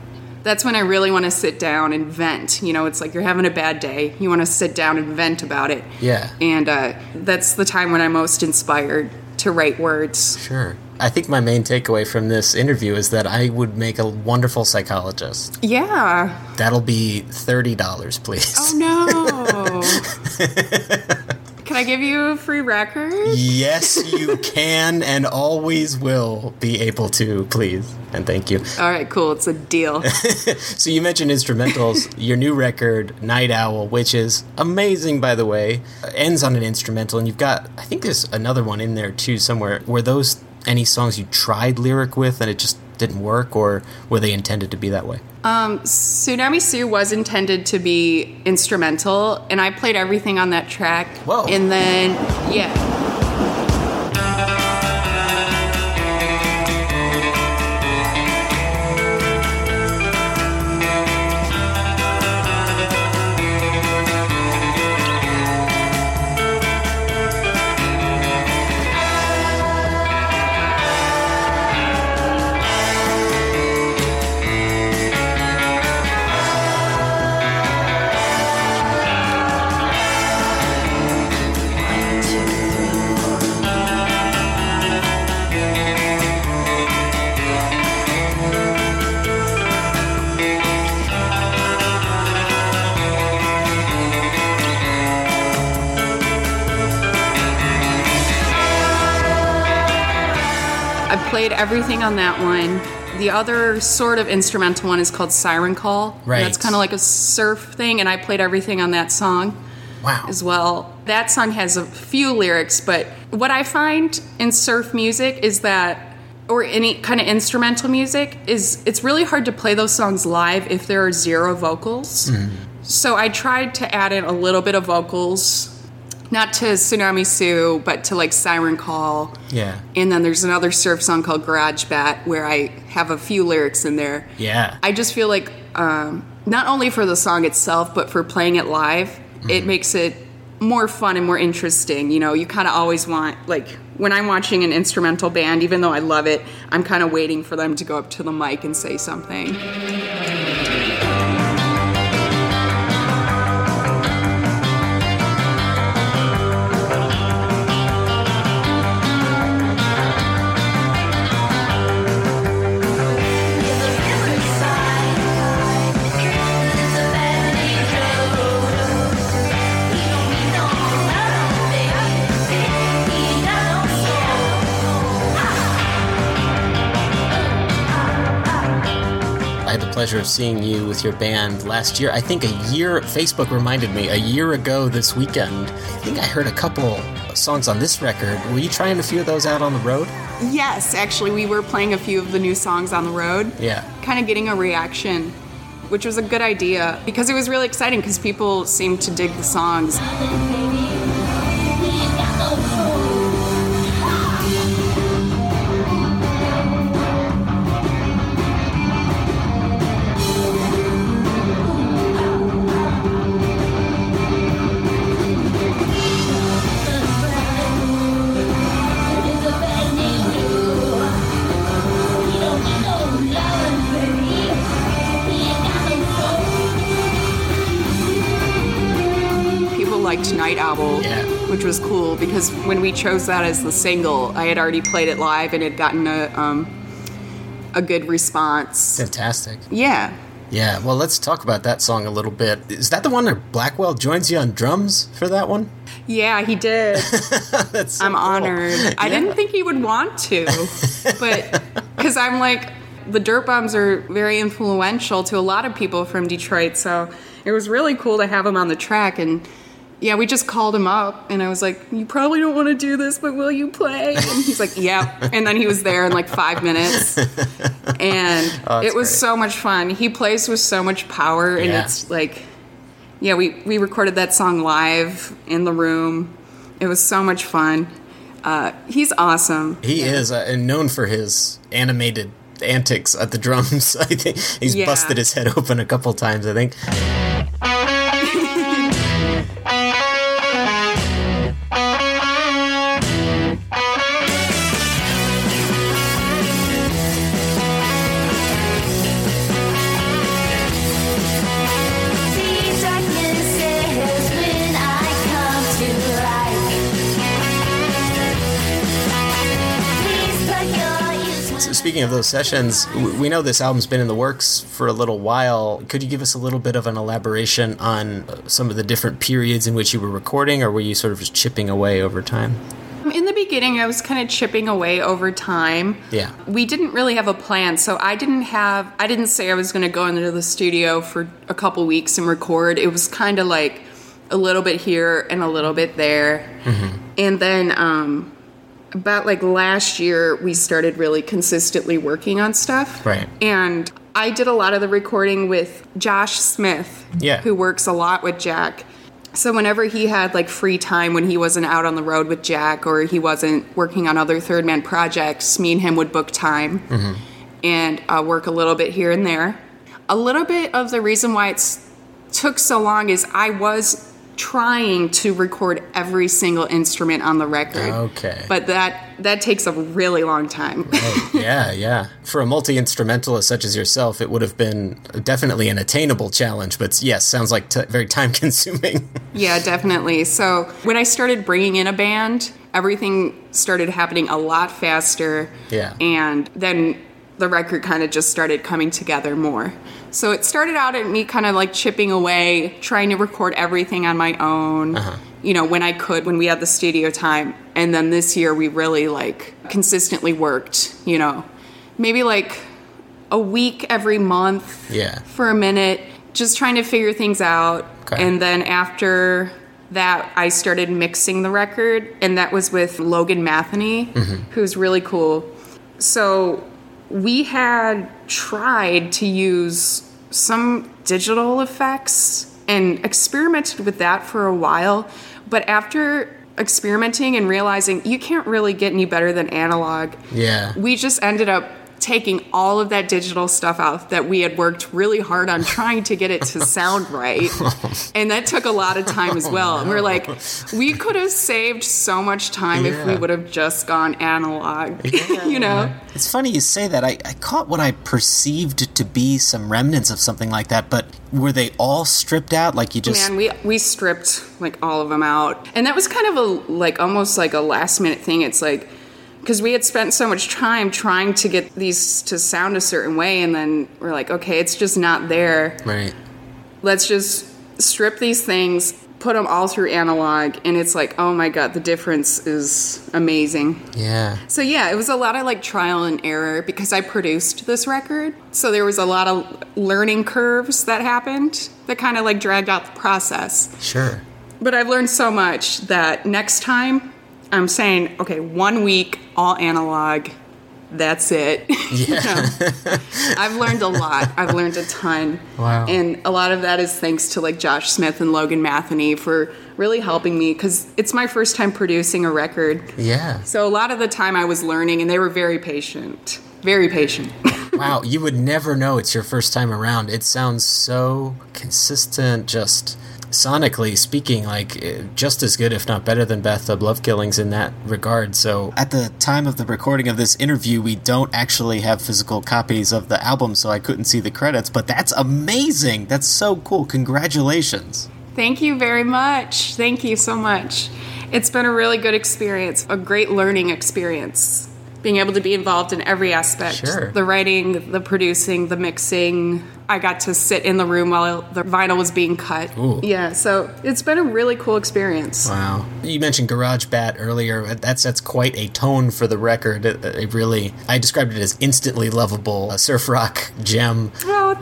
E: that's when I really want to sit down and vent. You know, it's like you're having a bad day. You want to sit down and vent about it.
A: Yeah.
E: And uh, that's the time when I'm most inspired to write words.
A: Sure. I think my main takeaway from this interview is that I would make a wonderful psychologist.
E: Yeah.
A: That'll be $30, please.
E: Oh no. Can I give you a free record?
A: Yes, you can and always will be able to, please. And thank you.
E: All right, cool. It's a deal.
A: So you mentioned instrumentals. Your new record, Night Owl, which is amazing, by the way, ends on an instrumental, and you've got I think there's another one in there too somewhere. Were those any songs you tried lyric with and it just didn't work, or were they intended to be that way?
E: Um, Tsunami Sue was intended to be instrumental, and I played everything on that track.
A: Whoa.
E: And then, yeah. Everything on that one. The other sort of instrumental one is called Siren Call.
A: Right.
E: That's kind of like a surf thing, and I played everything on that song.
A: Wow.
E: as well. That song has a few lyrics, but what I find in surf music is that, or any kind of instrumental music, is it's really hard to play those songs live if there are zero vocals. Mm-hmm. So I tried to add in a little bit of vocals, not to Tsunami Sue, but to like Siren Call.
A: Yeah.
E: And then there's another surf song called Garage Bat where I have a few lyrics in there.
A: Yeah.
E: I just feel like um, not only for the song itself, but for playing it live, it makes it more fun and more interesting. You know, you kind of always want like when I'm watching an instrumental band, even though I love it, I'm kind of waiting for them to go up to the mic and say something.
A: Pleasure of seeing you with your band last year. I think a year, Facebook reminded me, a year ago this weekend. I think I heard a couple songs on this record. Were you trying a few of those out on the road?
E: Yes, actually, we were playing a few of the new songs on the road.
A: Yeah.
E: Kind of getting a reaction, which was a good idea because it was really exciting because people seemed to dig the songs.
A: Yeah.
E: which was cool because when we chose that as the single, I had already played it live and had gotten a um, a good response.
A: Fantastic.
E: Yeah,
A: Yeah, well, let's talk about that song a little bit. Is that the one where Blackwell joins you on drums for that one?
E: yeah, he did.
A: So
E: I'm
A: cool.
E: honored. I didn't think he would want to, but because I'm like, the Dirt Bombs are very influential to a lot of people from Detroit. So it was really cool to have him on the track. And yeah, we just called him up, and I was like, "You probably don't want to do this, but will you play?" And he's like, "Yeah." And then he was there in like five minutes, and
A: Oh,
E: it was
A: great.
E: so much fun. He plays with so much power, and
A: Yeah.
E: it's like, yeah, we we recorded that song live in the room. It was so much fun. Uh, he's awesome.
A: He is, uh, and known for his animated antics at the drums. I think he's
E: Yeah.
A: busted his head open a couple times. I think. Speaking of those sessions, we know this album's been in the works for a little while. Could you give us a little bit of an elaboration on uh, some of the different periods in which you were recording, or were you sort of just chipping away over time?
E: In the beginning, I was kind of chipping away over time.
A: Yeah.
E: We didn't really have a plan, so I didn't have, I didn't say I was going to go into the studio for a couple weeks and record. It was kind of like a little bit here and a little bit there. And then, um, about like last year, we started really consistently working on stuff.
A: Right.
E: And I did a lot of the recording with Josh Smith,
A: Yeah.
E: who works a lot with Jack. So whenever he had like free time when he wasn't out on the road with Jack or he wasn't working on other third man projects, me and him would book time and uh, work a little bit here and there. A little bit of the reason why it's took so long is I was trying to record every single instrument on the record.
A: Okay.
E: But that that takes a really long time.
A: yeah, yeah. For a multi instrumentalist such as yourself, it would have been definitely an attainable challenge. But yes, sounds like t- very time consuming.
E: Yeah, definitely. So when I started bringing in a band, everything started happening a lot faster.
A: Yeah.
E: And then the record kind of just started coming together more. So it started out at me kind of like chipping away, trying to record everything on my own, uh-huh. you know, when I could, when we had the studio time. And then this year we really like consistently worked, you know, maybe like a week every month
A: Yeah.
E: for a minute, just trying to figure things out.
A: Okay.
E: And then after that, I started mixing the record, and that was with Logan Matheny, mm-hmm. who's really cool. So we had tried to use some digital effects and experimented with that for a while, but after experimenting and realizing you can't really get any better than analog,
A: Yeah.
E: we just ended up taking all of that digital stuff out that we had worked really hard on trying to get it to sound right. And that took a lot of time as well. And we're like, we could have saved so much time if we would have just gone analog, you know?
C: It's funny you say that. I, I caught what I perceived to be some remnants of something like that, but were they all stripped out? Like you just.
E: Man, we we stripped like all of them out, and that was kind of a like almost like a last minute thing. It's like because we had spent so much time trying to get these to sound a certain way, and then we're like, okay, it's just not there.
A: Right.
E: Let's just strip these things, put them all through analog, and it's like, oh my god, the difference is amazing.
A: Yeah.
E: So yeah, it was a lot of like trial and error because I produced this record. So there was a lot of learning curves that happened that kind of like dragged out the process.
A: Sure.
E: But I've learned so much that next time I'm saying, okay, one week, all analog. That's it. You know? I've learned a lot. I've learned a ton.
A: Wow.
E: And a lot of that is thanks to like Josh Smith and Logan Matheny for really helping me because it's my first time producing a record.
A: Yeah.
E: So a lot of the time I was learning and they were very patient. Very patient.
A: Wow, you would never know it's your first time around. It sounds so consistent, just sonically speaking, like eh, just as good, if not better than Bathtub Love Killings in that regard. So,
C: At the time of the recording of this interview, we don't actually have physical copies of the album, so I couldn't see the credits, but that's amazing! That's so cool. Congratulations.
E: Thank you very much. Thank you so much. It's been a really good experience, a great learning experience. being able to be involved in every aspect
A: Sure.
E: the writing, the producing, the mixing. I got to sit in the room while the vinyl was being cut.
A: Ooh.
E: Yeah, so it's been a really cool experience.
A: Wow. You mentioned Garage Bat earlier. That sets quite a tone for the record. It, it really, I described it as instantly lovable, a surf rock gem.
E: Oh,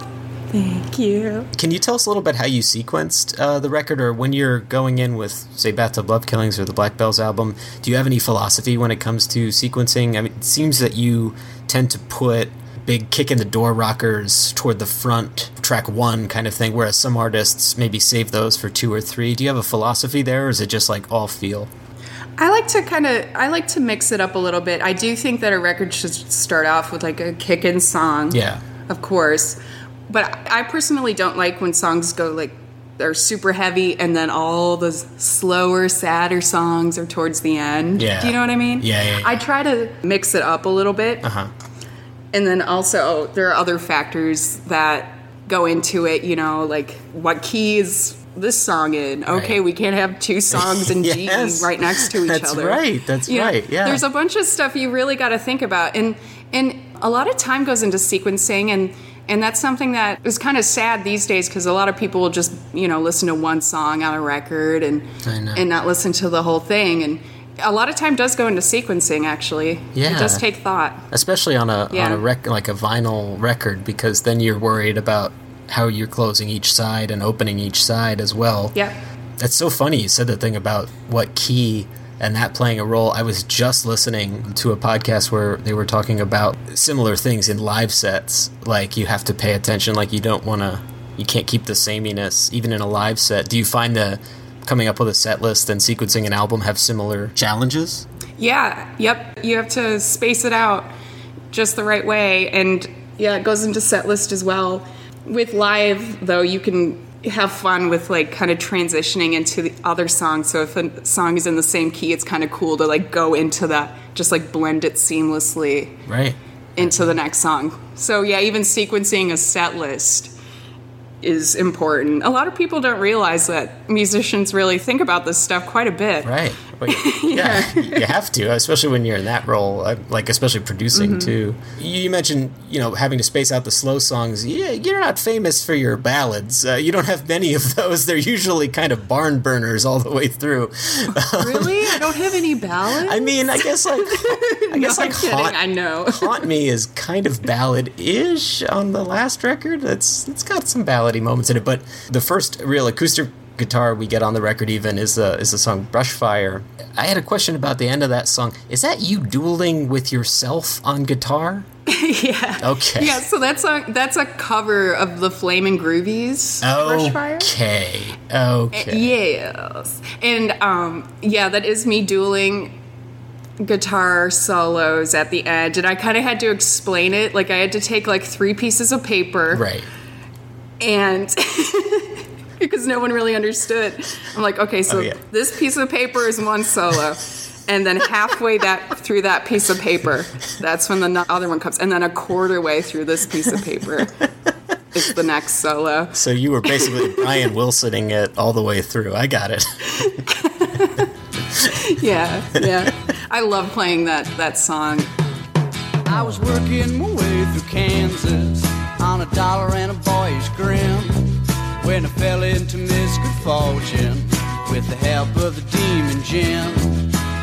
E: thank you.
A: Can you tell us a little bit how you sequenced uh, the record, or when you're going in with, say, Bathtub Love Killings or the Black Belles album? Do you have any philosophy when it comes to sequencing? I mean, it seems that you tend to put big kick in the door rockers toward the front, track one kind of thing, whereas some artists maybe save those for two or three. Do you have a philosophy there, or is it just like all feel?
E: I like to kind of I like to mix it up a little bit. I do think that a record should start off with like a kick-in song.
A: Yeah.
E: Of course. But I personally don't like when songs go like they're super heavy and then all the slower, sadder songs are towards the end.
A: Yeah.
E: Do you know what I mean?
A: Yeah, yeah, yeah.
E: I try to mix it up a little bit.
A: Uh huh.
E: And then also, there are other factors that go into it, you know, like what key is this song in? Okay,
A: Right.
E: we can't have two songs in
A: Yes.
E: G right next to each
A: That's
E: other.
A: That's right, that's
E: You know,
A: right, yeah.
E: There's a bunch of stuff you really got to think about. And and a lot of time goes into sequencing and and that's something that is kind of sad these days because a lot of people will just you know listen to one song on a record and and not listen to the whole thing and a lot of time does go into sequencing actually
A: Yeah.
E: it does take thought
A: especially on a on a rec- like a vinyl record because then you're worried about how you're closing each side and opening each side as well.
E: yeah
A: That's so funny you said the thing about what key and that playing a role. I was just listening to a podcast where they were talking about similar things in live sets. Like you have to pay attention like you don't want to you can't keep the sameness even in a live set. Do you find the coming up with a set list and sequencing an album have similar
C: Challenges?
E: Yeah, yep. You have to space it out just the right way. And yeah, it goes into set list as well. With live, though, you can have fun with like kind of transitioning into the other song. So if a song is in the same key, it's kind of cool to like go into that, just like blend it seamlessly
A: right?
E: into the next song. So yeah, even sequencing a set list is important. A lot of people don't realize that musicians really think about this stuff quite a bit.
A: Right. Well, yeah, you have to, especially when you're in that role, uh, like especially producing
E: Mm-hmm.
A: too. You mentioned, you know, having to space out the slow songs. Yeah, you're not famous for your ballads. Uh, you don't have many of those. They're usually kind of barn burners all the way through.
E: Really? I don't have any ballads?
A: I mean, I guess like I guess
E: No,
A: like haunt,
E: I know.
A: haunt me is kind of ballad-ish on the last record. It's it's got some ballady moments in it, but the first real acoustic guitar we get on the record even is the is the song Brushfire. I had a question about the end of that song. Is that you dueling with yourself on guitar?
E: yeah.
A: Okay.
E: Yeah, so that's a that's a cover of the Flamin' Groovies Brushfire.
A: Okay. Okay.
E: Yes. And um yeah, that is me dueling guitar solos at the end and I kind of had to explain it like I had to take like three pieces of paper
A: Right.
E: and because no one really understood. I'm like, okay, so
A: Oh, yeah.
E: this piece of paper is one solo. And then halfway that through that piece of paper, that's when the other one comes. And then a quarter way through this piece of paper, is the next solo.
A: So you were basically Brian Wilsoning it all the way through. I got it.
E: Yeah, yeah. I love playing that that song.
D: I was working my way through Kansas on a dollar and a boyish grin when I fell into fortune with the help of the demon gin.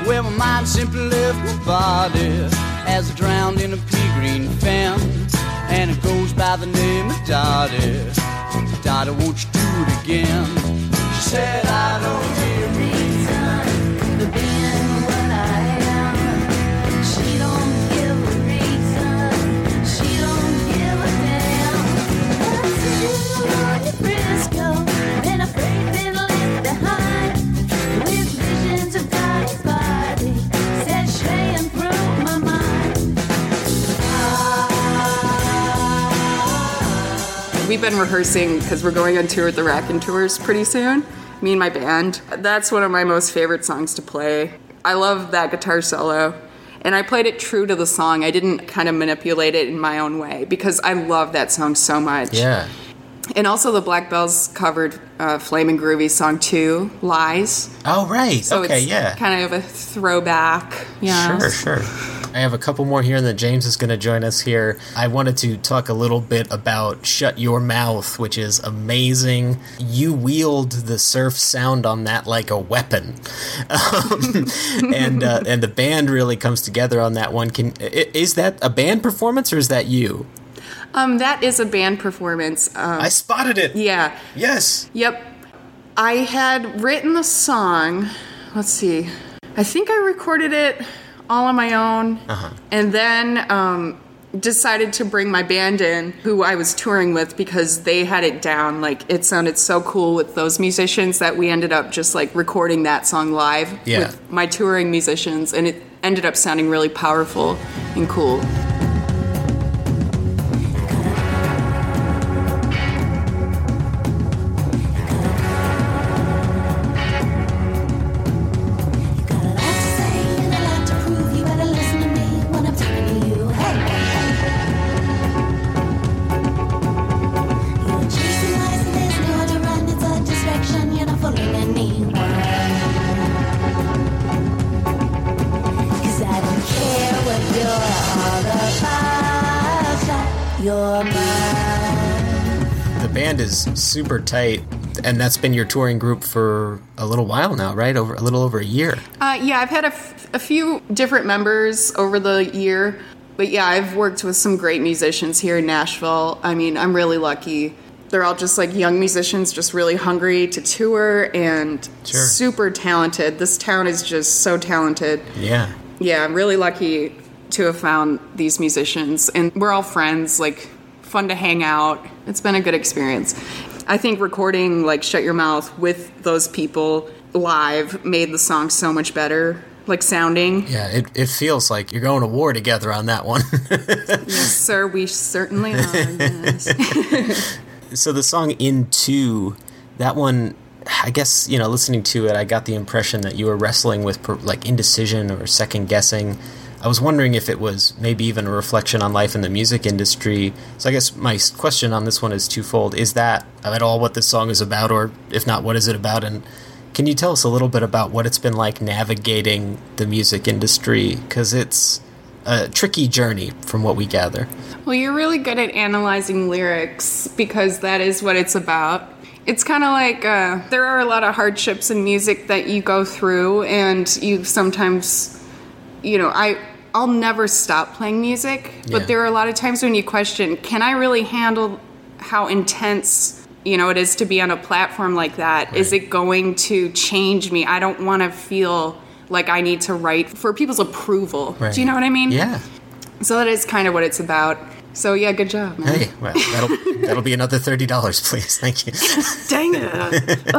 D: Well, my mind simply left my body as I drowned in a pea green fen, and it goes by the name of Dottie. Dottie, won't you do it again? She said, I don't
E: We've been rehearsing because we're going on tour with the Raconteurs pretty soon. Me and my band. That's one of my most favorite songs to play. I love that guitar solo. And I played it true to the song. I didn't kind of manipulate it in my own way because I love that song so much.
A: Yeah.
E: And also, the Black Belles covered uh, Flamin' Groovy song two, Lies.
A: Oh right.
E: So
A: okay.
E: it's
A: Yeah.
E: kind of a throwback. Yeah.
A: Sure. Sure. I have a couple more here, and then James is going to join us here. I wanted to talk a little bit about Shut Your Mouth, which is amazing. You wield the surf sound on that like a weapon. Um, and uh, and the band really comes together on that one. Can Is that a band performance or is that you?
E: Um, that is a band performance. Um,
A: I spotted it.
E: yeah.
A: Yes.
E: Yep. I had written the song. Let's see. I think I recorded it all on my own,
A: Uh-huh.
E: and then um, decided to bring my band in, who I was touring with, because they had it down. Like it sounded so cool with those musicians that we ended up just like recording that song live
A: Yeah.
E: with my touring musicians, and it ended up sounding really powerful and cool.
A: Super tight, and that's been your touring group for a little while now, right? Over a little over a year.
E: Uh, yeah, I've had a, f- a few different members over the year, but yeah, I've worked with some great musicians here in Nashville. I mean, I'm really lucky. They're all just like young musicians, just really hungry to tour and
A: Sure.
E: super talented. This town is just so talented.
A: Yeah.
E: Yeah, I'm really lucky to have found these musicians, and we're all friends, like fun to hang out. It's been a good experience. I think recording like Shut Your Mouth with those people live made the song so much better, like sounding.
A: Yeah, it, it feels like you're going to war together on that one.
E: Yes, sir, we certainly are. yes.
A: so the song Into, that one, I guess, you know, listening to it, I got the impression that you were wrestling with like indecision or second guessing. I was wondering if it was maybe even a reflection on life in the music industry. So I guess my question on this one is twofold. Is that at all what this song is about, or if not, what is it about? And can you tell us a little bit about what it's been like navigating the music industry? Because it's a tricky journey from what we gather.
E: Well, you're really good at analyzing lyrics because that is what it's about. It's kind of like uh, there are a lot of hardships in music that you go through, and you sometimes, you know, I I'll never stop playing music, but
A: Yeah.
E: there are a lot of times when you question, can I really handle how intense you know it is to be on a platform like that? Is
A: Right.
E: it going to change me? I don't want to feel like I need to write for people's approval.
A: Right.
E: Do you know what I mean?
A: Yeah.
E: So that is kind of what it's about. So yeah, good job, man.
A: Hey, well, that'll that'll be another thirty dollars, please. Thank you.
E: Dang it!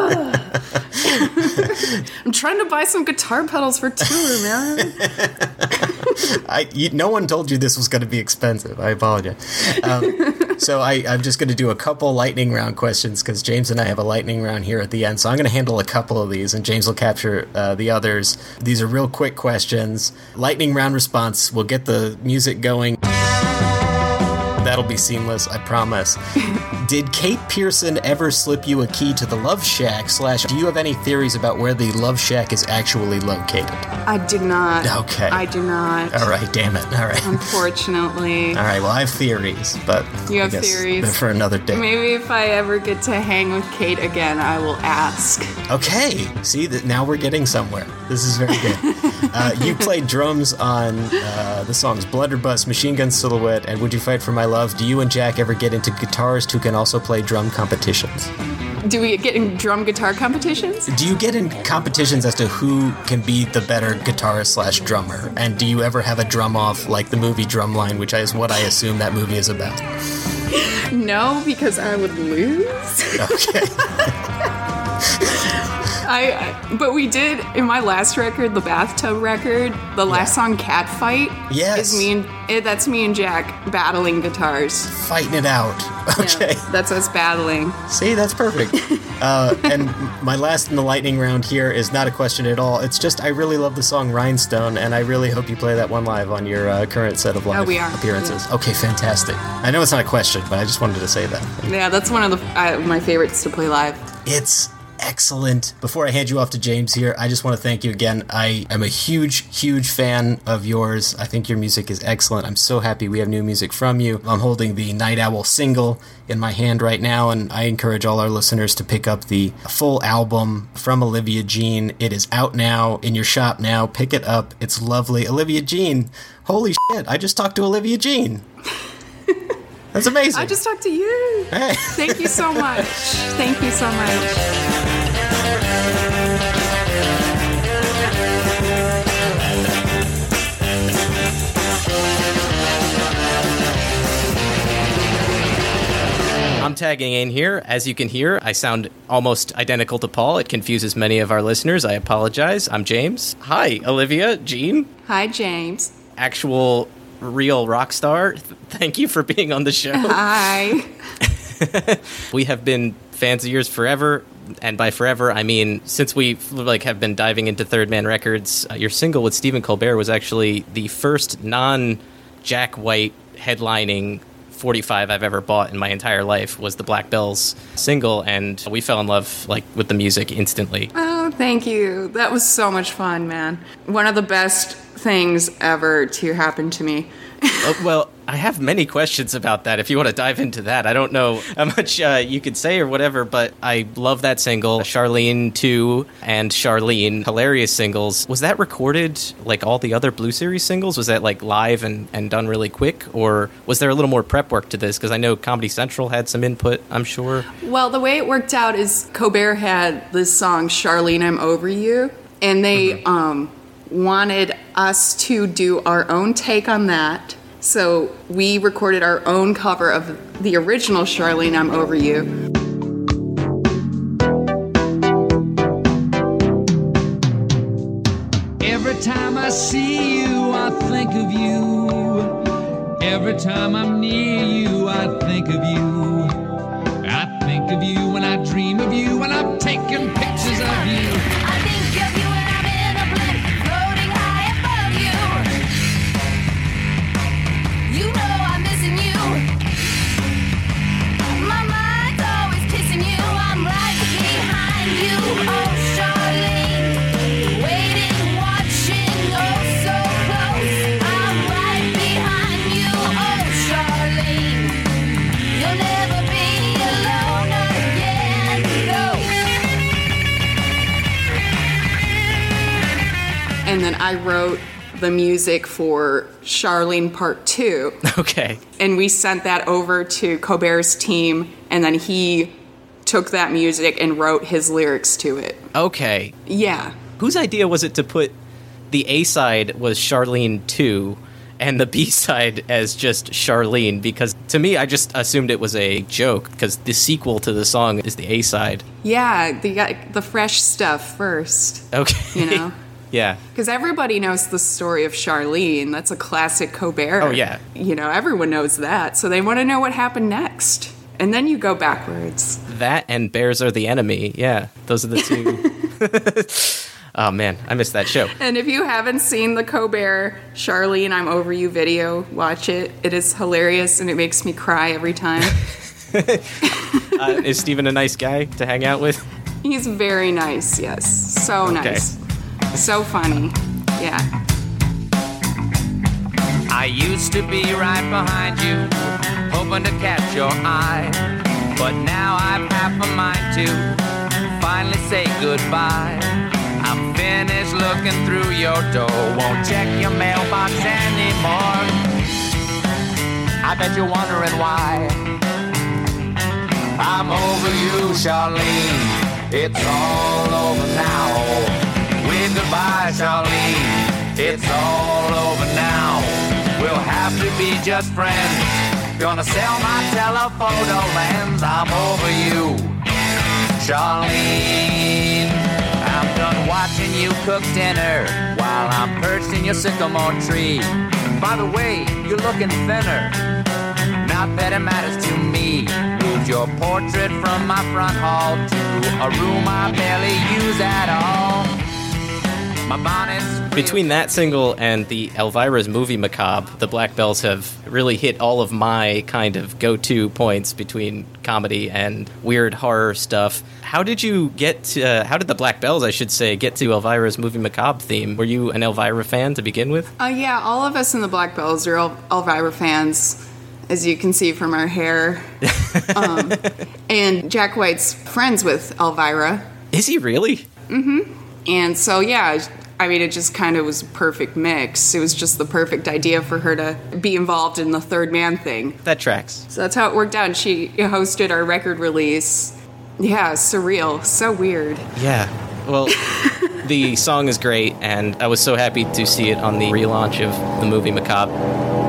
E: I'm trying to buy some guitar pedals for tour, man.
A: I you, no one told you this was going to be expensive. I apologize. Um, so I, I'm just going to do a couple lightning round questions because James and I have a lightning round here at the end. So I'm going to handle a couple of these, and James will capture uh, the others. These are real quick questions. Lightning round response. We'll get the music going. That'll be seamless, I promise. Did Kate Pearson ever slip you a key to the Love Shack? Slash, do you have any theories about where the Love Shack is actually located?
E: I did not.
A: Okay.
E: I do not.
A: All right, damn it. All right.
E: Unfortunately.
A: All right, well, I have theories, but
E: You have theories.
A: for another day.
E: Maybe if I ever get to hang with Kate again, I will ask.
A: Okay, see that now we're getting somewhere. This is very good. uh, you played drums on uh, the songs Blunderbuss, Machine Gun Silhouette, and Would You Fight for My Love? Do you and Jack ever get into guitarists who can also play drum competitions?
E: Do we get in drum guitar competitions?
A: Do you get in competitions as to who can be the better guitarist slash drummer? And do you ever have a drum off like the movie Drumline, which is what I assume that movie is about?
E: No, because I would lose.
A: Okay.
E: I, I but we did in my last record, the bathtub record, the last song "Cat Fight."
A: Yes.
E: is me and eh, that's me and Jack battling guitars.
A: Fighting it out. Okay.
E: Yeah, that's us battling.
A: See, that's perfect. Uh, and my last in the lightning round here is not a question at all. It's just I really love the song Rhinestone, and I really hope you play that one live on your uh, current set of live
E: Oh,
A: appearances. Okay, fantastic. I know it's not a question, but I just wanted to say that.
E: Yeah, that's one of the uh, my favorites to play live.
A: It's
C: excellent. Before I hand you off to James here, I just want to thank you again. I am a huge, huge fan of yours. I think your music is excellent. I'm so happy we have new music from you. I'm holding the Night Owl single in my hand right now, and I encourage all our listeners to pick up the full album from Olivia Jean. It is out now in your shop now. Pick it up. It's lovely. Olivia Jean. Holy shit, I just talked to Olivia Jean. That's amazing.
E: I just talked to you.
C: Hey.
E: Thank you so much. Thank you so much.
B: Tagging in here. As you can hear, I sound almost identical to Paul. It confuses many of our listeners. I apologize. I'm James. Hi, Olivia, Jean,
E: Hi, James.
B: actual real rock star. Thank you for being on the show.
E: Hi.
B: we have been fans of yours forever and by forever i mean since we like have been diving into third man records uh, your single with stephen colbert was actually the first non jack white headlining 45 i've ever bought in my entire life was the black belles single and we fell in love like with the music instantly
E: Oh, thank you. That was so much fun, man. One of the best things ever to happen to me.
B: Oh, well, I have many questions about that. If you want to dive into that, I don't know how much uh, you could say or whatever, but I love that single, Charlene 2 and Charlene, hilarious singles. Was that recorded like all the other Blue Series singles? Was that like live and, and done really quick? Or was there a little more prep work to this? Because I know Comedy Central had some input, I'm sure.
E: Well, the way it worked out is Colbert had this song, Charlene, I'm Over You, and they um, wanted us to do our own take on that. So we recorded our own cover of the original Charlene, I'm Over You.
F: Every time I see you, I think of you. Every time I'm near you, I think of you. I think of you when I dream of you, when I'm taking pictures of you.
G: I
E: wrote the music for Charlene Part 2.
B: Okay.
E: and we sent that over to Colbert's team, and then he took that music and wrote his lyrics to it.
B: Okay.
E: Yeah.
B: Whose idea was it to put the A side was Charlene 2 and the B side as just Charlene? Because to me, I just assumed it was a joke because the sequel to the song is the A side.
E: Yeah, got the fresh stuff first,
B: Okay.
E: you know?
B: yeah.
E: Because everybody knows the story of Charlene. That's a classic Colbert.
B: Oh, yeah.
E: You know, everyone knows that. So they want to know what happened next. And then you go backwards.
B: That and Bears Are the Enemy. Yeah. Those are the two. oh, man. I missed that show.
E: And if you haven't seen the Colbert Charlene I'm Over You video, watch it. It is hilarious and it makes me cry every time.
B: Uh, is Stephen a nice guy to hang out with?
E: He's very nice, yes. So nice. So funny. Yeah.
D: I used to be right behind you, hoping to catch your eye. But now I've half a mind to finally say goodbye. I'm finished looking through your door, won't check your mailbox anymore. I bet you're wondering why. I'm over you, Charlene. It's all over now. Wave shall leave. It's all over now. We'll have to be just friends. Gonna sell my telephoto lens. I'm over you, Charlene. I'm done watching you cook dinner while I'm perched in your sycamore tree. By the way, you're looking thinner. Not that it matters to me. Your portrait from my front hall to a room I barely use at all.
B: Between that single and the Elvira's movie Macabre, the Black Belles have really hit all of my kind of go to points between comedy and weird horror stuff. How did you get to, uh, how did the Black Belles, I should say, get to Elvira's movie Macabre theme? Were you an Elvira fan to begin with?
E: Uh, yeah, all of us in the Black Belles are El- Elvira fans, as you can see from our hair. um, and Jack White's friends with Elvira.
B: Is he really? Mm hmm.
E: And so, yeah, I mean, it just kind of was a perfect mix. It was just the perfect idea for her to be involved in the third man thing.
B: That tracks.
E: So that's how it worked out. And she hosted our record release. Yeah, surreal. So weird.
B: Yeah. Well, the song is great, and I was so happy to see it on the relaunch of the movie Macabre.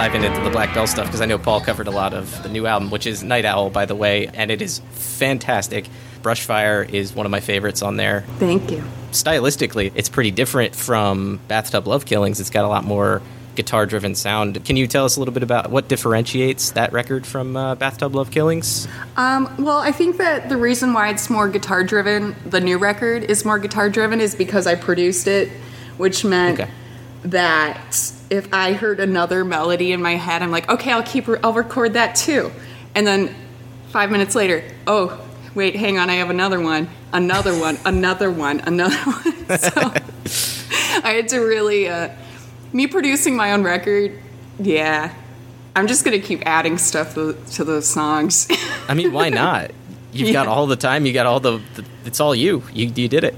B: Diving into the Black Belle stuff because I know Paul covered a lot of the new album, which is Night Owl, by the way, and it is fantastic. Brushfire is one of my favorites on there.
E: Thank you.
B: Stylistically, it's pretty different from Bathtub Love Killings. It's got a lot more guitar driven sound. Can you tell us a little bit about what differentiates that record from uh, Bathtub Love Killings?
E: Um, well, I think that the reason why it's more guitar driven, the new record is more guitar driven, is because I produced it, which meant
B: Okay.
E: That if I heard another melody in my head, I'm like, okay, I'll keep, I'll record that too, and then five minutes later, oh, wait, hang on, I have another one, another one, another one, another one. So I had to really, uh, me producing my own record, yeah. I'm just gonna keep adding stuff to, to those songs.
B: I mean, why not? You've got all the time. You got all the, the. It's all you. You you did it.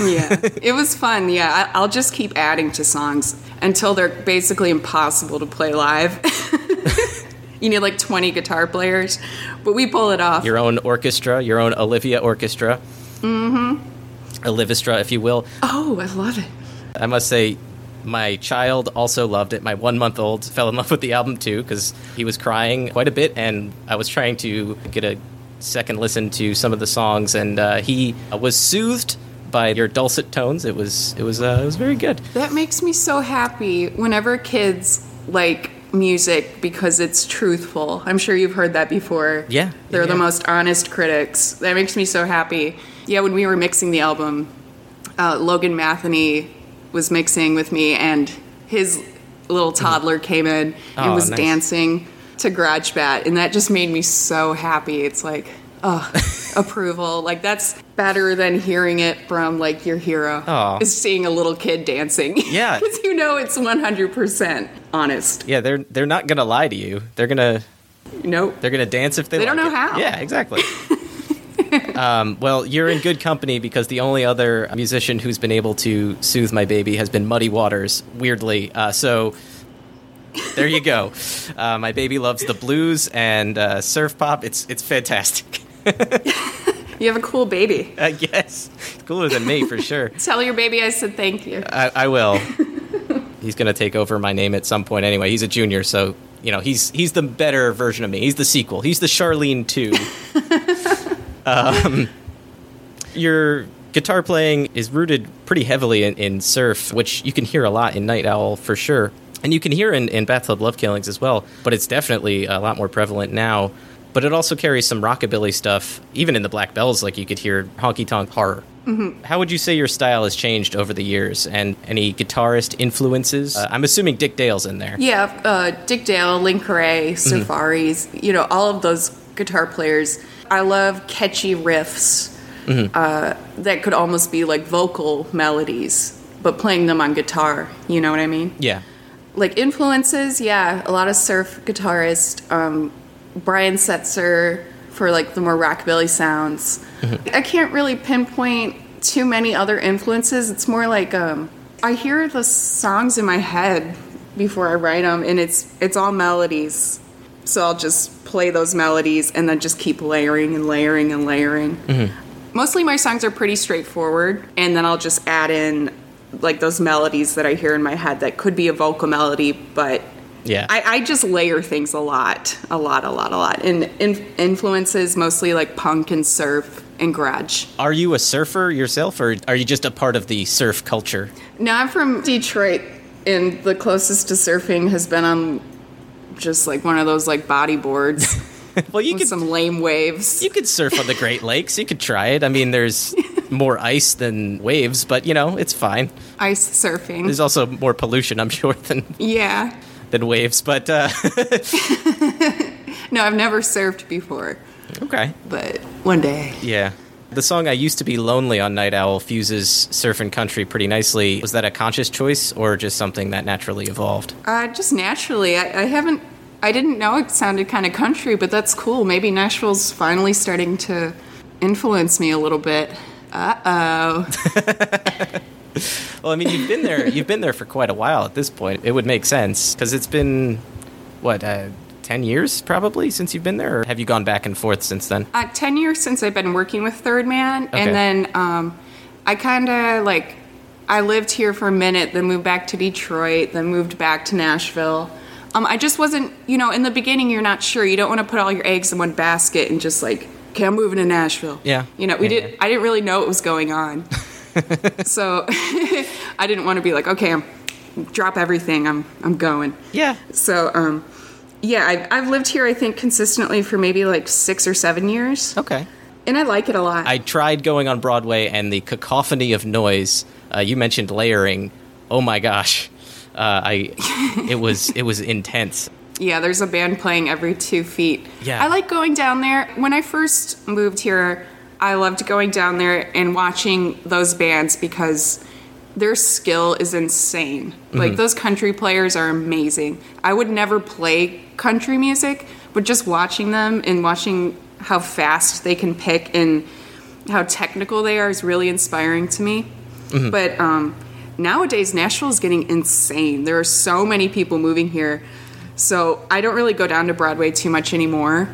E: yeah, it was fun. Yeah, I, I'll just keep adding to songs until they're basically impossible to play live. you need like 20 guitar players, but we pull it off.
B: Your own orchestra, your own Olivia orchestra. Mm-hmm. Olivistra, if you will.
E: oh, I love it.
B: I must say, my child also loved it. My one month old fell in love with the album too because he was crying quite a bit, and I was trying to get a second listen to some of the songs, and uh, he was soothed by your dulcet tones. It was it was uh, it was very good.
E: That makes me so happy whenever kids like music because it's truthful. I'm sure you've heard that before.
B: Yeah,
E: They're the most honest critics. That makes me so happy. Yeah, when we were mixing the album, uh, Logan Matheny was mixing with me, and his little toddler came in and
B: Oh,
E: was
B: nice.
E: dancing to GarageBand, and that just made me so happy. It's like, oh, approval. Like that's better than hearing it from like your hero.
B: Aw.
E: Is seeing a little kid dancing.
B: Yeah.
E: because you know it's 100% honest.
B: Yeah, they're they're not gonna lie to you. They're gonna
E: Nope.
B: they're gonna dance if they.
E: They don't know
B: it.
E: how.
B: Yeah, exactly. um, well, you're in good company because the only other musician who's been able to soothe my baby has been Muddy Waters. Weirdly, uh, so there you go. Uh, my baby loves the blues and uh, surf pop. It's it's fantastic.
E: You have a cool baby.
B: I guess cooler than me for sure.
E: Tell your baby I said thank you.
B: I, I will. he's gonna take over my name at some point anyway. He's a junior, so you know he's he's the better version of me. He's the sequel. He's the Charlene two. um, your guitar playing is rooted pretty heavily in, in surf, which you can hear a lot in Night Owl for sure, and you can hear in, in Bathtub Love Killings as well. But it's definitely a lot more prevalent now. But it also carries some rockabilly stuff, even in the Black Belles. Like you could hear honky tonk horror. How would you say your style has changed over the years, and any guitarist influences? Uh, I'm assuming Dick Dale's in there.
E: Yeah, uh, Dick Dale, Link Wray,
B: Mm-hmm.
E: Safaris, you know, all of those guitar players. I love catchy riffs
B: Mm-hmm.
E: uh, that could almost be like vocal melodies, but playing them on guitar. You know what I mean?
B: Yeah,
E: Like influences, yeah, a lot of surf guitarist. Um, Brian Setzer for like the more rockabilly sounds. I can't really pinpoint too many other influences. It's more like um, I hear the songs in my head before I write them, and it's it's all melodies. So I'll just play those melodies and then just keep layering and layering and layering. Mostly my songs are pretty straightforward, and then I'll just add in like those melodies that I hear in my head that could be a vocal melody, but
B: Yeah.
E: I, I just layer things a lot, a lot, a lot, a lot, and in, influences mostly like punk and surf and garage.
B: are you a surfer yourself, or are you just a part of the surf culture?
E: No, I'm from Detroit, and the closest to surfing has been on just like one of those like bodyboards
B: Well, you
E: with
B: could
E: some lame waves.
B: you could surf on the Great Lakes. You could try it. I mean, there's more ice than waves, but you know it's fine.
E: Ice surfing.
B: There's also more pollution, I'm sure, than
E: yeah.
B: than waves. But uh,
E: No, I've never surfed before,
B: okay,
E: but one day.
B: yeah. The song "I Used to Be Lonely" on Night Owl fuses surf and country pretty nicely. Was that a conscious choice, or just something that naturally evolved?
E: Uh, just naturally. I, I haven't. I didn't know it sounded kind of country, but that's cool. Maybe Nashville's finally starting to influence me a little bit. Uh oh.
B: Well, I mean, you've been there. You've been there for quite a while at this point. It would make sense because it's been what uh, ten years probably since you've been there, or have you gone back and forth since then?
E: uh, 10 years since I've been working with Third Man,
B: Okay.
E: and then um, I kind of like I lived here for a minute, then moved back to Detroit, then moved back to Nashville. Um, I just wasn't, you know, in the beginning, you're not sure. You don't want to put all your eggs in one basket and just like, okay, I'm moving to Nashville.
B: Yeah.
E: You know, we
B: Yeah,
E: did.
B: yeah.
E: I didn't really know what was going on, so I didn't want to be like, okay, I'm drop everything. I'm I'm going.
B: Yeah.
E: So, um, yeah, I've, I've lived here, I think, consistently for maybe like six or seven years.
B: Okay.
E: And I like it a lot.
B: I tried going on Broadway, and the cacophony of noise. Uh, you mentioned layering. Oh my gosh, uh, I it was it was intense.
E: Yeah, there's a band playing every two feet.
B: Yeah.
E: I like going down there. When I first moved here, I loved going down there and watching those bands because their skill is insane. Like, those country players are amazing. I would never play country music, but just watching them and watching how fast they can pick and how technical they are is really inspiring to me. But um, nowadays, Nashville is getting insane. There are so many people moving here. So I don't really go down to Broadway too much anymore.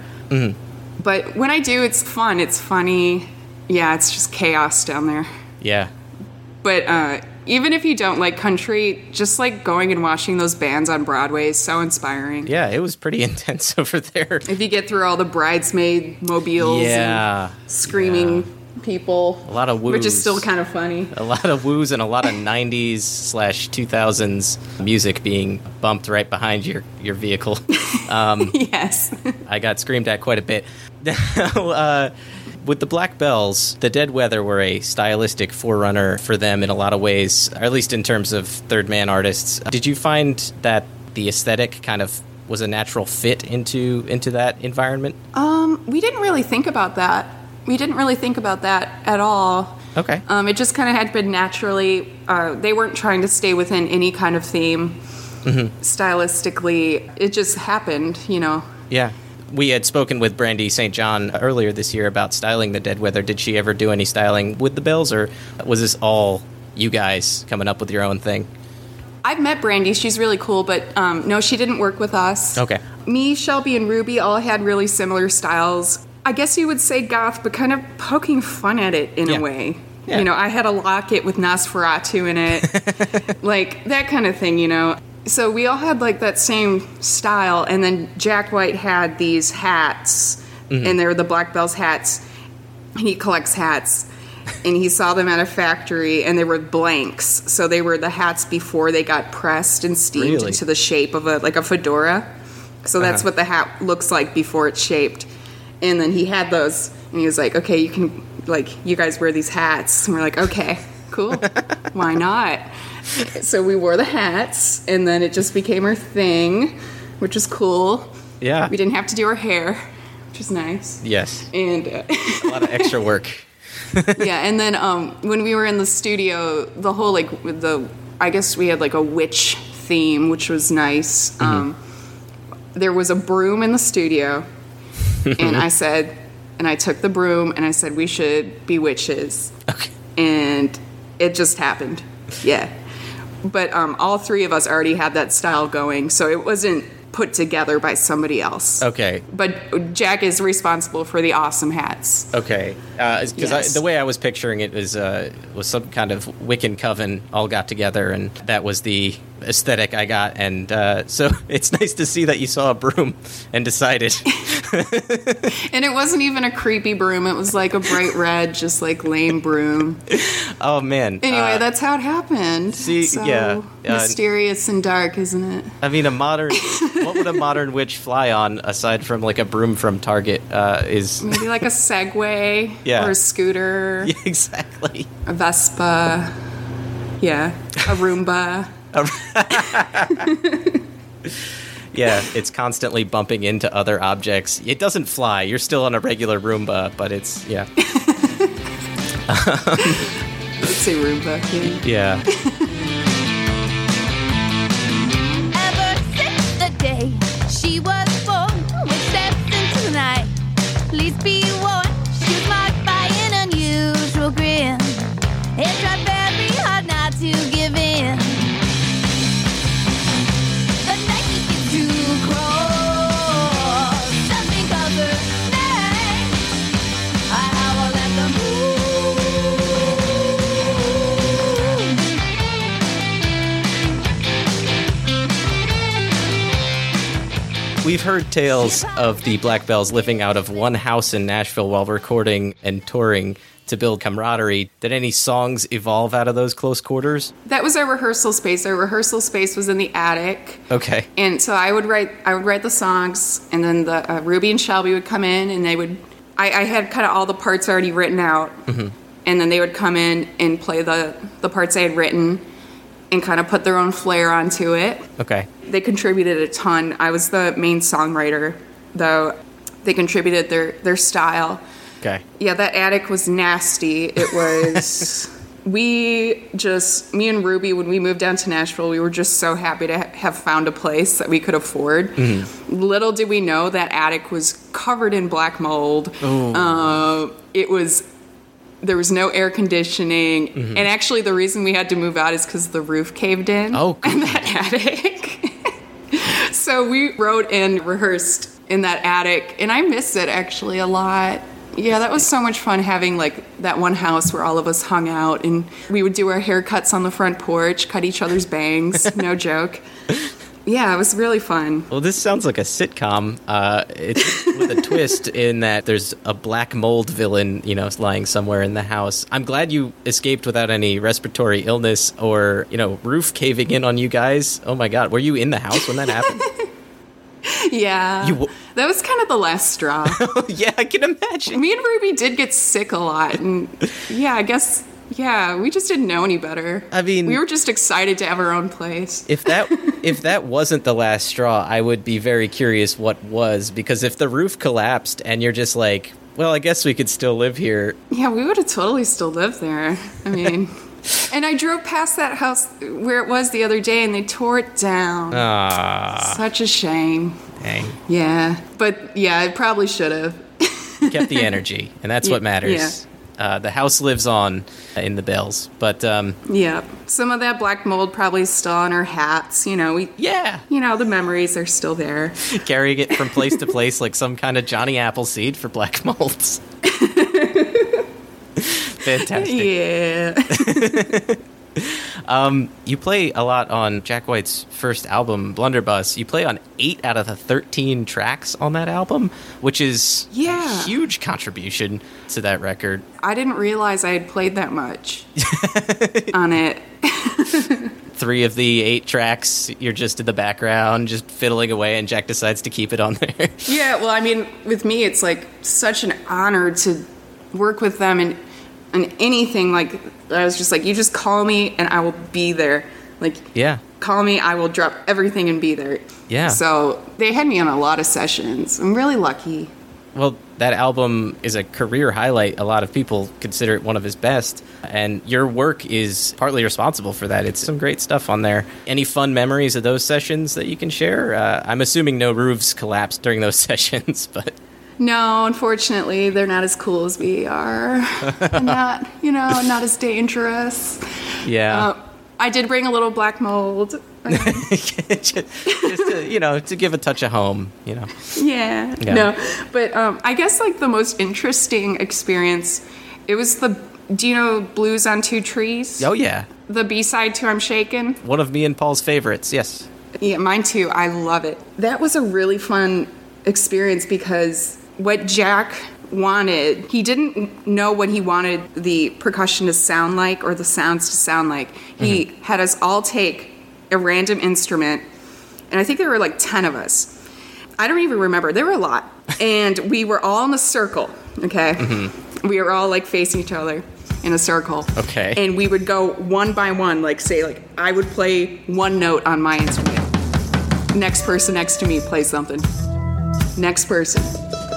E: But when I do, it's fun. It's funny. Yeah, it's just chaos down there.
B: Yeah.
E: But uh, even if you don't like country, just like going and watching those bands on Broadway is so inspiring.
B: Yeah, it was pretty intense over there.
E: If you get through all the bridesmaid mobiles
B: Yeah.
E: and screaming people,
B: A lot of
E: which is still kind of funny.
B: A lot of woos and a lot of 90s slash 2000s music being bumped right behind your, your vehicle.
E: yes.
B: I got screamed at quite a bit. uh, with the Black Belles, the Dead Weather were a stylistic forerunner for them in a lot of ways, or at least in terms of third man artists. Did you find that the aesthetic kind of was a natural fit into into that environment?
E: Um, we didn't really think about that. We didn't really think about that at all.
B: Okay.
E: Um, it just kind of had been naturally. Uh, they weren't trying to stay within any kind of theme. Stylistically, it just happened. You know.
B: Yeah. We had spoken with Brandy St. John earlier this year about styling the Dead Weather. Did she ever do any styling with the Belles, or was this all you guys coming up with your own thing?
E: I've met Brandy. She's really cool, but um, no, she didn't work with us.
B: Okay.
E: Me, Shelby, and Ruby all had really similar styles. I guess you would say goth, but kind of poking fun at it in
B: Yeah.
E: a way.
B: Yeah.
E: You know, I had a locket with Nosferatu in it, like that kind of thing, you know. So we all had like that same style, and then Jack White had these hats, and they're the Black Belles hats. And he collects hats, and he saw them at a factory, and they were blanks. So they were the hats before they got pressed and steamed
B: Really?
E: into the shape of a like a fedora. So that's
B: Uh-huh.
E: what the hat looks like before it's shaped. And then he had those, and he was like, "Okay, you can like you guys wear these hats." And we're like, "Okay, cool, why not?" So we wore the hats, and then it just became our thing, which was cool.
B: Yeah.
E: We didn't have to do our hair, which is nice.
B: Yes.
E: And uh,
B: A lot of extra work.
E: yeah, and then um, when we were in the studio, the whole like with the I guess we had like a witch theme, which was nice. Um, there was a broom in the studio, and I said, and I took the broom and I said we should be witches,
B: Okay.
E: and it just happened. Yeah, but um, all three of us already had that style going, so it wasn't put together by somebody else.
B: Okay.
E: But Jack is responsible for the awesome hats.
B: Okay, because
E: Yes.
B: the way I was picturing it was uh, was some kind of Wiccan coven all got together, and that was the aesthetic I got. And uh, so it's nice to see that you saw a broom and decided.
E: And it wasn't even a creepy broom. It was like a bright red, just like lame broom.
B: oh man!
E: Anyway,
B: Uh,
E: that's how it happened.
B: see,
E: so
B: yeah, uh,
E: mysterious and dark, isn't it?
B: I mean, a modern. What would a modern witch fly on aside from like a broom from Target? Uh, is
E: Maybe like a Segway
B: Yeah.
E: or a scooter,
B: Yeah, exactly.
E: a Vespa. Yeah, a Roomba.
B: Yeah, it's constantly bumping into other objects. It doesn't fly. You're still on a regular Roomba, but it's yeah,
E: Let's say Roomba. Yeah.
B: yeah. We've heard tales of the Black Belles living out of one house in Nashville while recording and touring to build camaraderie. Did any songs evolve out of those close quarters?
E: That was our rehearsal space. Our rehearsal space was in the attic.
B: Okay.
E: And so I would write, I would write the songs, and then the uh, Ruby and Shelby would come in, and they would. I, I had kind of all the parts already written out, and then they would come in and play the the parts I had written, and kind of put their own flair onto it.
B: Okay.
E: They contributed a ton. I was the main songwriter, though. They contributed their their style.
B: Okay.
E: Yeah, that attic was nasty. It was. we just, me and Ruby, when we moved down to Nashville, we were just so happy to ha- have found a place that we could afford. Little did we know that attic was covered in black mold. Uh, it was. There was no air conditioning, mm-hmm. and actually, the reason we had to move out is because the roof caved in.
B: Oh,
E: in that attic. so we wrote and rehearsed in that attic, and I miss it actually a lot. Yeah, that was so much fun having like that one house where all of us hung out and we would do our haircuts on the front porch, cut each other's bangs, no joke. Yeah, it was really fun.
B: Well, this sounds like a sitcom. Uh, it's with a twist in that there's a black mold villain, you know, lying somewhere in the house. I'm glad you escaped without any respiratory illness or, you know, roof caving in on you guys. Oh my God, were you in the house when that happened?
E: Yeah.
B: You w-
E: that was kind of the last straw.
B: yeah, I can imagine.
E: Me and Ruby did get sick a lot and yeah, I guess yeah, we just didn't know any better.
B: I mean-
E: we were just excited to have our own place.
B: If that if that wasn't the last straw, I would be very curious what was because if the roof collapsed and you're just like, well, I guess we could still live here.
E: Yeah, we would have totally still lived there. I mean, and I drove past that house where it was the other day and they tore it down.
B: Ah,
E: Such a shame.
B: dang.
E: Yeah, but yeah, I probably should have.
B: kept the energy, and that's what
E: Yeah,
B: matters. Uh, the house lives on in the belles, but um,
E: Yeah, some of that black mold probably is still on our hats. You know, we,
B: yeah,
E: you know, the memories are still there.
B: carrying it from place to place like some kind of Johnny Appleseed for black molds. Fantastic.
E: Yeah.
B: Um, you play a lot on Jack White's first album, Blunderbuss. You play on eight out of the 13 tracks on that album, which is
E: Yeah.
B: a huge contribution to that record.
E: I didn't realize I had played that much on it.
B: Three of the eight tracks, you're just in the background, just fiddling away, and Jack decides to keep it on there.
E: Yeah, well, I mean, with me, it's like such an honor to work with them and and anything like I was just like, you just call me and I will be there. Like,
B: yeah.
E: call me, I will drop everything and be there.
B: Yeah.
E: So they had me on a lot of sessions. I'm really lucky.
B: Well, that album is a career highlight. A lot of people consider it one of his best, and your work is partly responsible for that. It's some great stuff on there. Any fun memories of those sessions that you can share? Uh, I'm assuming no roofs collapsed during those sessions, but
E: No, unfortunately, they're not as cool as we are. and not, you know, not as dangerous.
B: yeah.
E: Uh, I did bring a little black mold.
B: just, just to, you know, to give a touch of home. You know.
E: Yeah.
B: Yeah.
E: No, but um, I guess like the most interesting experience, it was the. Do you know Blues on Two Trees?
B: Oh yeah,
E: The B side to I'm Shakin'.
B: one of me and Paul's favorites. Yes.
E: Yeah, mine too. I love it. That was a really fun experience because what Jack wanted, he didn't know what he wanted the percussion to sound like or the sounds to sound like. He mm-hmm. had us all take a random instrument, and I think there were like 10 of us. I don't even remember. There were a lot. And we were all in a circle, okay? Mm-hmm. We were all like facing each other in a circle.
B: Okay.
E: And we would go one by one, like say, like I would play one note on my instrument. Next person next to me plays something. Next person.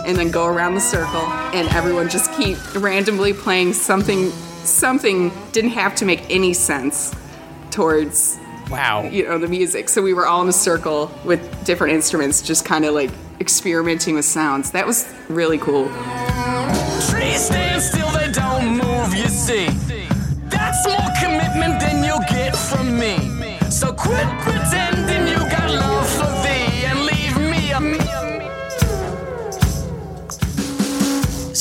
E: And then go around the circle and everyone just keep randomly playing something something didn't have to make any sense towards
B: Wow.
E: you know the music. So we were all in a circle with different instruments, just kind of like experimenting with sounds. That was really cool.
D: Trees stand still, they don't move, you see. That's more commitment than you'll get from me. So quit pretending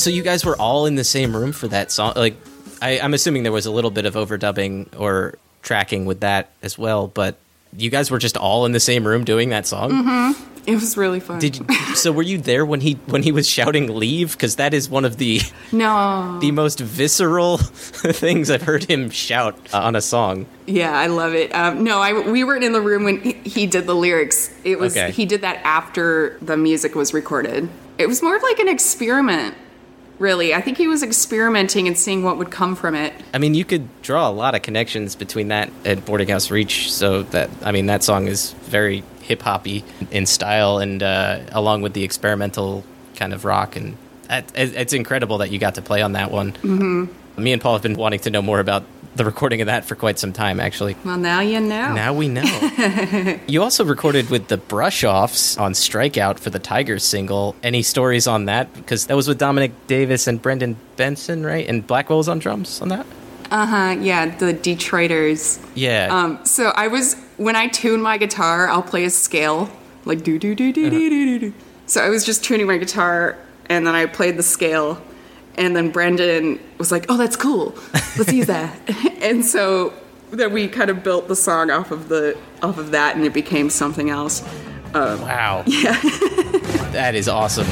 B: So you guys were all in the same room for that song? Like, I, I'm assuming there was a little bit of overdubbing or tracking with that as well, but you guys were just all in the same room doing that song.
E: It was really fun.
B: Did you, so? Were you there when he when he was shouting "leave"? Because that is one of the
E: no.
B: the most visceral things I've heard him shout on a song.
E: Yeah, I love it. Um, no, I, we weren't in the room when he, he did the lyrics. It was
B: Okay.
E: he did that after the music was recorded. It was more of like an experiment, really. I think he was experimenting and seeing what would come from it.
B: I mean, you could draw a lot of connections between that and Boarding House Reach. So that I mean, that song is very hip hoppy in style, and uh, along with the experimental kind of rock, and it's incredible that you got to play on that one. Mm-hmm. Me and Paul have been wanting to know more about the recording of that for quite some time, actually.
E: Well, now you know.
B: Now we know. you also recorded with the Brush Offs on Strikeout for the Tigers single. Any stories on that? Because that was with Dominic Davis and Brendan Benson, right? And Blackwell was on drums on that?
E: Uh huh. Yeah, the Detroiters.
B: Yeah.
E: Um, so I was, when I tune my guitar, I'll play a scale, like do, do, do, do, do, uh-huh. do, do. So I was just tuning my guitar, and then I played the scale and then Brendan was like, "Oh, that's cool. Let's use that." and so then we kind of built the song off of the off of that, and it became something else.
B: Um, wow. Yeah. that is awesome.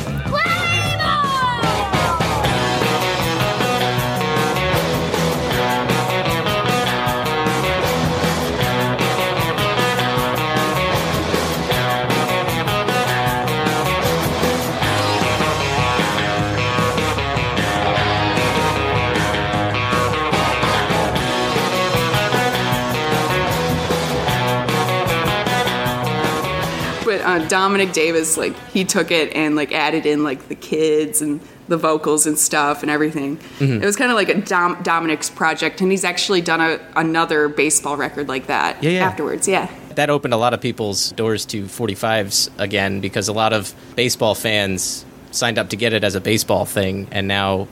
E: But uh, Dominic Davis, like he took it and like added in like the kids and the vocals and stuff and everything.
B: Mm-hmm.
E: It was kind of like a Dom- Dominic's project, and he's actually done a, another baseball record like that
B: Yeah, yeah.
E: afterwards. Yeah.
B: That opened a lot of people's doors to 45s again because a lot of baseball fans signed up to get it as a baseball thing and now,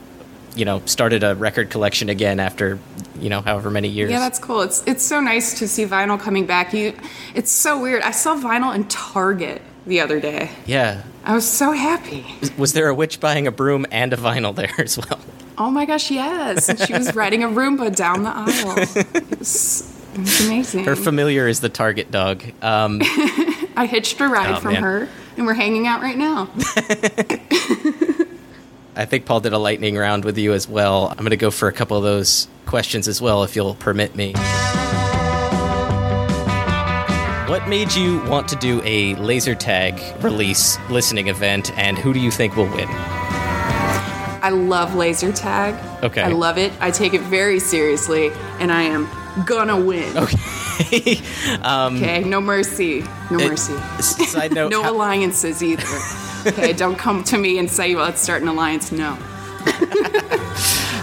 B: you know, started a record collection again after, you know, however many years.
E: Yeah, that's cool. It's it's so nice to see vinyl coming back. You, it's so weird. I saw vinyl in Target the other day.
B: yeah.
E: I was so happy.
B: Was there a witch buying a broom and a vinyl there as well?
E: Oh my gosh, yes! And she was riding a Roomba down the aisle. It was, it was amazing.
B: Her familiar is the Target dog. Um,
E: I hitched a ride
B: Oh,
E: from
B: man.
E: her, and we're hanging out right now.
B: I think Paul did a lightning round with you as well. I'm going to go for a couple of those questions as well, if you'll permit me. What made you want to do a laser tag release listening event, and who do you think will win?
E: I love laser tag.
B: Okay.
E: I love it. I take it very seriously, and I am gonna win. Okay. Um, okay. No mercy. No mercy.
B: Side note,
E: No alliances either. okay. Don't come to me and say, "Well, let's start an alliance." No.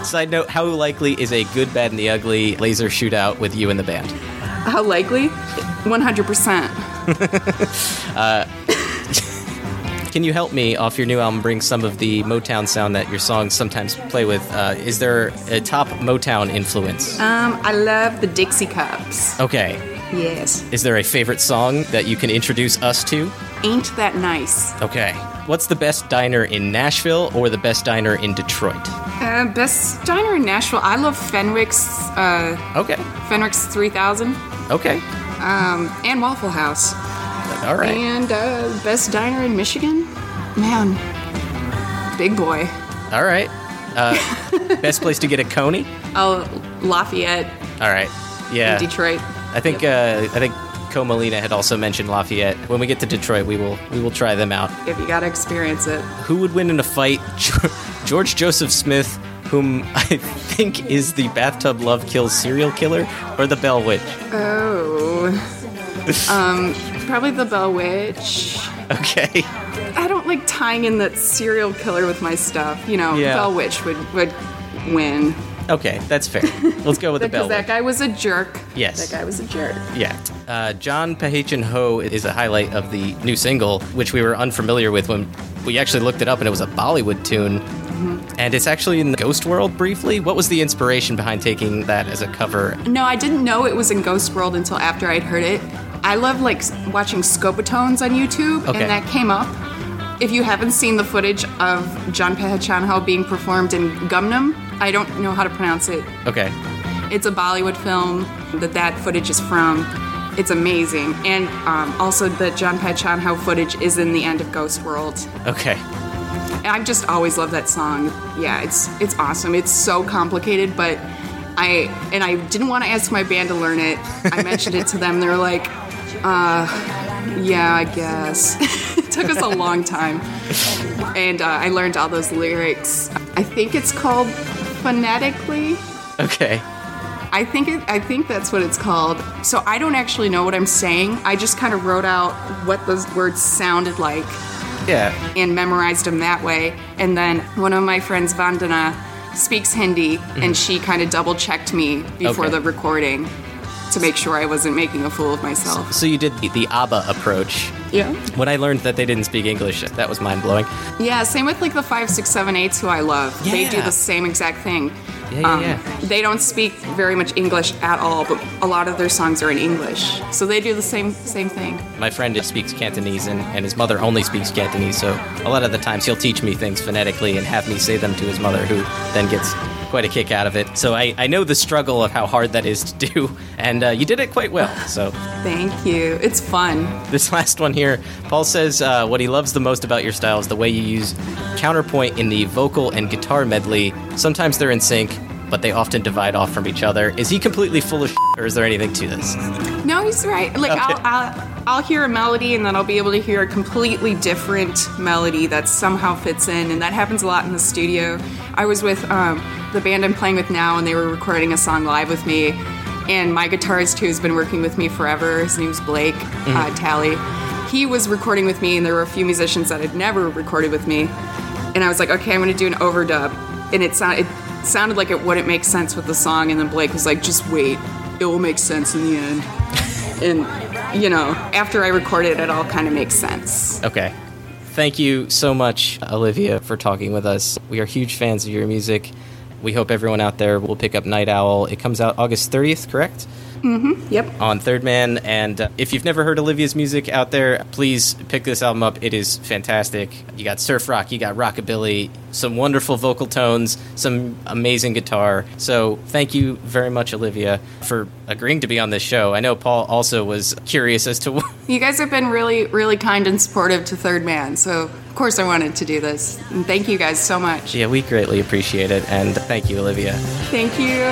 B: side note, how likely is a good, bad, and the ugly laser shootout with you and the band?
E: How likely? One hundred percent.
B: can you help me off your new album bring some of the Motown sound that your songs sometimes play with? Uh, is there a top Motown influence?
E: Um, I love the Dixie Cups.
B: Okay.
E: Yes.
B: Is there a favorite song that you can introduce us to?
E: Ain't that nice?
B: Okay. What's the best diner in Nashville or the best diner in Detroit?
E: Uh, best diner in Nashville. I love Fenwick's. Uh,
B: Okay.
E: Fenwick's 3000
B: Okay.
E: um, and Waffle House.
B: All right.
E: And uh, best diner in Michigan? Man, big boy.
B: All right. Uh, best place to get a coney?
E: Oh, Lafayette,
B: All right. Yeah.
E: Detroit.
B: I think uh, I think Co Molina had also mentioned Lafayette. When we get to Detroit, we will we will try them out.
E: If you gotta experience it.
B: Who would win in a fight? George Joseph Smith, whom I think is the bathtub love kills serial killer, or the Bell Witch?
E: Oh. um, probably the Bell Witch.
B: Okay.
E: I don't like tying in that serial killer with my stuff. You know,
B: Yeah.
E: Bell Witch would, would win.
B: Okay, that's fair. Let's go with the Bell
E: Because that guy was a jerk.
B: Yes.
E: That guy was a jerk.
B: Yeah. Uh, Jaan Pehechan Ho is a highlight of the new single, which we were unfamiliar with when we actually looked it up, and it was a Bollywood tune. And it's actually in the Ghost World briefly. What was the inspiration behind taking that as a cover?
E: No, I didn't know it was in Ghost World until after I'd heard it. I love like watching Scopitones on YouTube,
B: Okay.
E: and that came up. If you haven't seen the footage of Jaan Pehechan Ho being performed in Gumnaam, I don't know how to pronounce it.
B: Okay.
E: It's a Bollywood film that that footage is from. It's amazing, and um, also the Jaan Pehechan Ho footage is in the end of Ghost World.
B: Okay.
E: And I've just always loved that song. Yeah, it's it's awesome. It's so complicated, but I and I didn't want to ask my band to learn it. I mentioned it to them. They were like, uh, "Yeah, I guess." it took us a long time, and uh, I learned all those lyrics. I think it's called phonetically.
B: Okay.
E: I think it, I think that's what it's called. So I don't actually know what I'm saying. I just kind of wrote out what those words sounded like
B: Yeah.
E: and memorized them that way. And then one of my friends, Vandana, speaks Hindi, and mm-hmm. she kind of double checked me before
B: Okay.
E: the recording to make sure I wasn't making a fool of myself.
B: So you did the, the ABBA approach.
E: Yeah.
B: When I learned that they didn't speak English, that was mind blowing.
E: Yeah, same with like the five, six, seven, eights who I love. Yeah. They do the same exact thing.
B: Yeah, yeah, um, yeah.
E: They don't speak very much English at all, but a lot of their songs are in English. So they do the same same thing.
B: My friend speaks Cantonese, and, and his mother only speaks Cantonese, so a lot of the times he'll teach me things phonetically and have me say them to his mother, who then gets quite a kick out of it. So I, I know the struggle of how hard that is to do, and uh, you did it quite well. So
E: Thank you. It's fun.
B: this last one here, Paul says uh, what he loves the most about your style is the way you use counterpoint in the vocal and guitar medley. Sometimes they're in sync, but they often divide off from each other. Is he completely full of shit, or is there anything to this?
E: No, he's right. Like
B: Okay.
E: I'll, I'll I'll hear a melody and then I'll be able to hear a completely different melody that somehow fits in, and that happens a lot in the studio. I was with um, the band I'm playing with now, and they were recording a song live with me. And my guitarist, who's been working with me forever, his name's Blake uh, Talley. He was recording with me, and there were a few musicians that had never recorded with me. And I was like, okay, I'm going to do an overdub, and it sounded it sounded like it wouldn't make sense with the song. And then Blake was like, just wait, it will make sense in the end and you know after i recorded it it all kind of makes sense
B: Okay. Thank you so much, Olivia, for talking with us. We are huge fans of your music. We hope everyone out there will pick up Night Owl. It comes out August 30th, correct?
E: yep
B: On Third Man. And uh, if you've never heard Olivia's music out there, please pick this album up. It is fantastic. You got surf rock, you got rockabilly, some wonderful vocal tones, some amazing guitar. So thank you very much, Olivia, for agreeing to be on this show. I know Paul also was curious as to
E: you guys have been really really kind and supportive to third man so of course i wanted to do this and thank you guys so much
B: Yeah, we greatly appreciate it, and thank you, Olivia.
E: thank you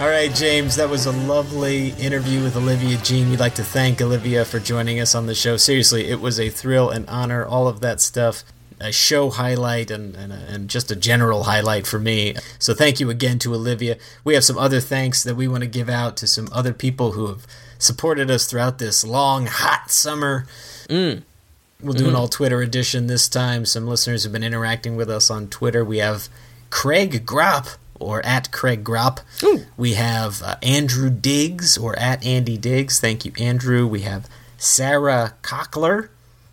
A: All right, James, that was a lovely interview with Olivia Jean. We'd like to thank Olivia for joining us on the show. Seriously, it was a thrill and honor, all of that stuff. A show highlight and, and, and just a general highlight for me. So, thank you again to Olivia. We have some other thanks that we want to give out to some other people who have supported us throughout this long, hot summer. We'll do an all Twitter edition this time. Some listeners have been interacting with us on Twitter. We have Craig Gropp, or at Craig Gropp. We have uh, Andrew Diggs, or at Andy Diggs. Thank you, Andrew. We have Sarah Cockler,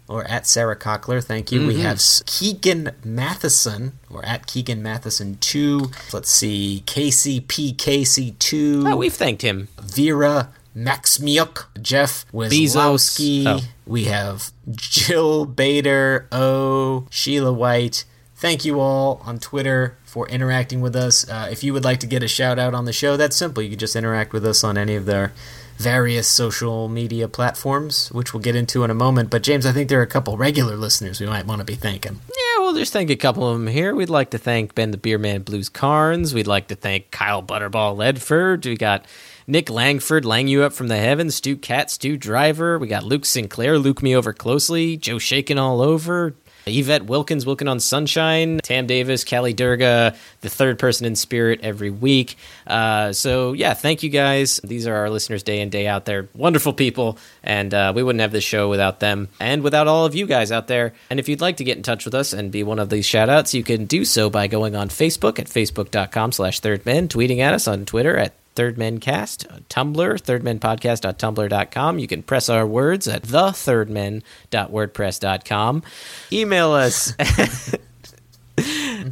A: or at Sarah Cockler. Thank you. We have Keegan Matheson, or at Keegan Matheson 2. Let's see, KCPKC2.
B: Oh, we've thanked him.
A: Vera Maxmiuk, Jeff
B: Bezos.
A: Wazlowski.
B: Oh.
A: We have Jill Bader, O, Sheila White. Thank you all on Twitter for interacting with us. Uh, if you would like to get a shout out on the show, that's simple. You can just interact with us on any of their various social media platforms, which we'll get into in a moment. But James, I think there are a couple regular listeners we might want to be thanking.
B: Yeah, we'll just thank a couple of them here. We'd like to thank Ben the Beer Man Blues Carnes. We'd like to thank Kyle Butterball Ledford. We got Nick Langford, Lang You Up from the Heavens, Stu Cat, Stu Driver. We got Luke Sinclair, Luke Me Over Closely, Joe Shaken All Over. Yvette Wilkins, Wilkin on Sunshine, Tam Davis, Callie Durga, the third person in spirit every week. Uh, so, yeah, thank you guys. These are our listeners day in, day out. They're wonderful people, and uh, we wouldn't have this show without them and without all of you guys out there. And if you'd like to get in touch with us and be one of these shout outs, you can do so by going on Facebook at facebook.com slash thirdmen, tweeting at us on Twitter at Third Men Cast, Tumblr, thirdmenpodcast.tumblr.com. You can press our words at thethirdmen.wordpress.com. Email us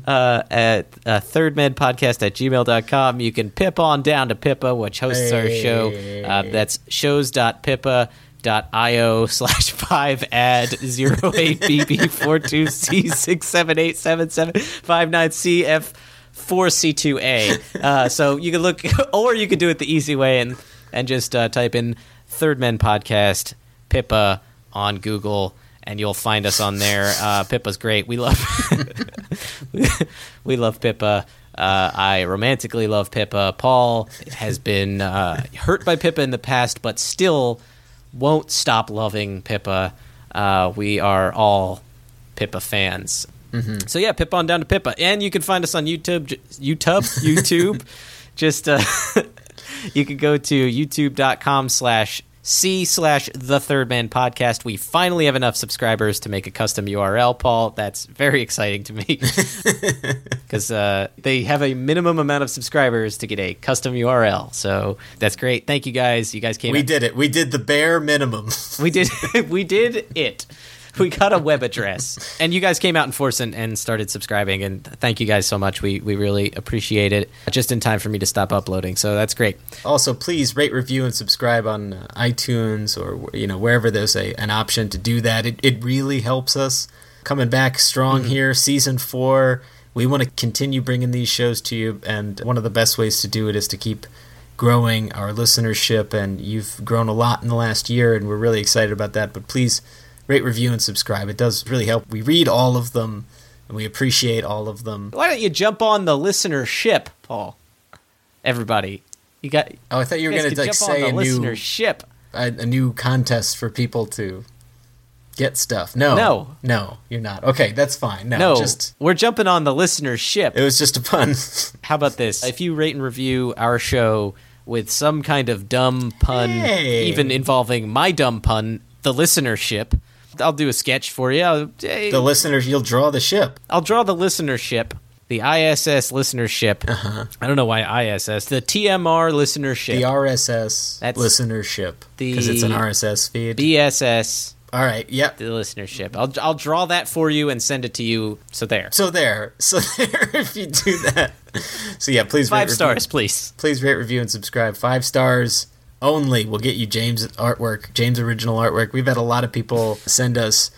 B: uh, at uh, thirdmenpodcast at gmail.com. You can pip on down to Pippa, which hosts our show. Uh, that's shows.pippa dot io slash five ad zero eight bb four two c six seven eight seven seven five nine cf 4C2A. Uh, so you could look, or you could do it the easy way and and just uh, type in Third Men Podcast Pippa on Google, and you'll find us on there. Uh, Pippa's great. We love we love Pippa. Uh, I romantically love Pippa. Paul has been uh, hurt by Pippa in the past, but still won't stop loving Pippa. Uh, we are all Pippa fans. So yeah, Pip on down to Pippa, and you can find us on YouTube. YouTube, YouTube. Just uh, you can go to youtube.com slash c slash the third man podcast. We finally have enough subscribers to make a custom URL, Paul. That's very exciting to me because uh, they have a minimum amount of subscribers to get a custom URL. So that's great. Thank you guys. You guys came.
A: We
B: out-
A: did it. We did the bare minimum.
B: we did we did it. We got a web address, and you guys came out in force and, and started subscribing. And thank you guys so much. We we really appreciate it. Just in time for me to stop uploading, so that's great.
A: Also, please rate, review, and subscribe on uh, iTunes or you know wherever there's a an option to do that. It it really helps us coming back strong here, season four. We want to continue bringing these shows to you, and one of the best ways to do it is to keep growing our listenership. And you've grown a lot in the last year, and we're really excited about that. But please rate, review, and subscribe. It does really help. We read all of them, and we appreciate all of them.
B: Why don't you jump on the listenership, Paul? Everybody, you got.
A: Oh, I thought you were going to like say a new
B: listenership.
A: a, a new contest for people to get stuff. No,
B: No.
A: no, you're not. Okay, that's fine. No,
B: No,
A: just
B: we're jumping on the listenership.
A: it was just a pun.
B: How about this? If you rate and review our show with some kind of dumb pun,
A: Hey.
B: even involving my dumb pun, the listenership, I'll do a sketch for you. I'll,
A: the listeners, you'll draw the ship.
B: I'll draw the listenership, the ISS listenership.
A: Uh-huh.
B: I don't know why ISS, the TMR listenership,
A: The RSS
B: That's
A: listenership because it's an RSS feed.
B: BSS,
A: All right, yep.
B: the listenership. I'll I'll draw that for you and send it to you. So there,
A: So there, so there. If you do that, so yeah, please
B: five
A: rate,
B: stars,
A: Review,
B: please.
A: please rate, review, and subscribe. Five stars only will get you James artwork, James original artwork. We've had a lot of people send us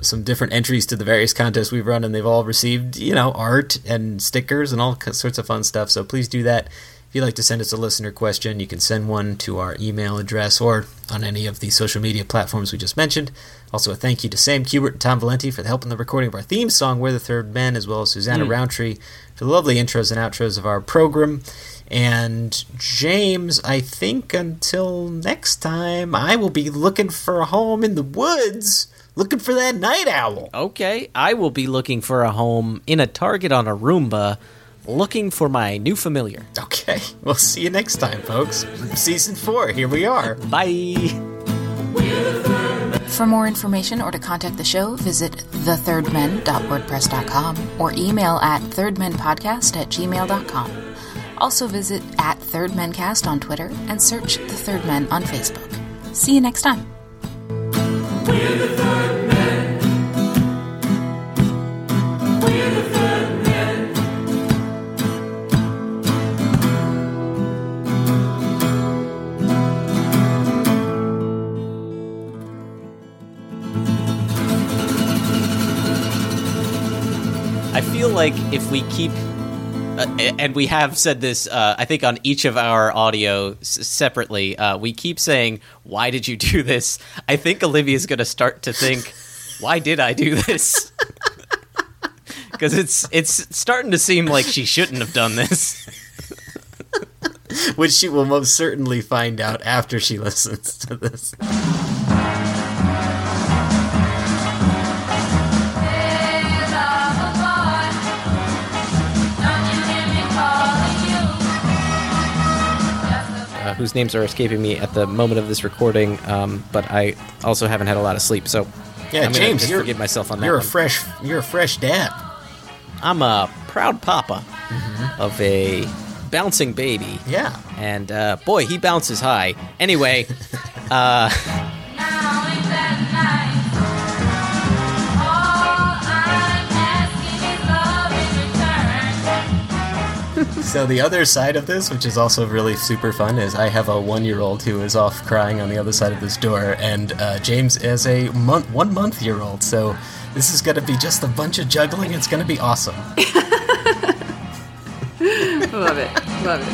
A: some different entries to the various contests we've run, and they've all received, you know, art and stickers and all sorts of fun stuff. So please do that. If you'd like to send us a listener question, you can send one to our email address or on any of the social media platforms we just mentioned. Also, a thank you to Sam Kubert and Tom Valenti for the help in the recording of our theme song, We're the Third Men, as well as Susanna mm. Roundtree for the lovely intros and outros of our program. And James, I think until next time, I will be looking for a home in the woods, looking for that night owl.
B: Okay, I will be looking for a home in a Target on a Roomba, looking for my new familiar.
A: Okay, we'll see you next time, folks. Season four, here we are.
B: Bye.
G: We're the third
H: For more information or to contact the show, visit thethirdmen.wordpress.com or email at thirdmenpodcast at gmail.com. Also visit at Third thirdmencast on Twitter and search The Third Men on Facebook. See you next time. We're the third men. We're the third men.
B: I feel like if we keep, uh, and we have said this, uh, I think on each of our audio s- separately, uh, we keep saying, "Why did you do this?" I think Olivia's going to start to think, "Why did I do this?" Because it's it's starting to seem like she shouldn't have done this.
A: Which she will most certainly find out after she listens to this.
B: Whose names are escaping me at the moment of this recording. Um, but I also haven't had a lot of sleep, so
A: Yeah,
B: I'm
A: James, you're
B: forgive myself on that.
A: You're a
B: one.
A: fresh, you're a fresh dad.
B: I'm a proud papa of a bouncing baby,
A: Yeah.
B: and uh, boy, he bounces high. Anyway, uh,
A: So the other side of this, which is also really super fun, is I have a one-year-old who is off crying on the other side of this door, and uh, James is a month, one-month-year-old. So this is going to be just a bunch of juggling. It's going to be awesome.
E: Love it. Love it.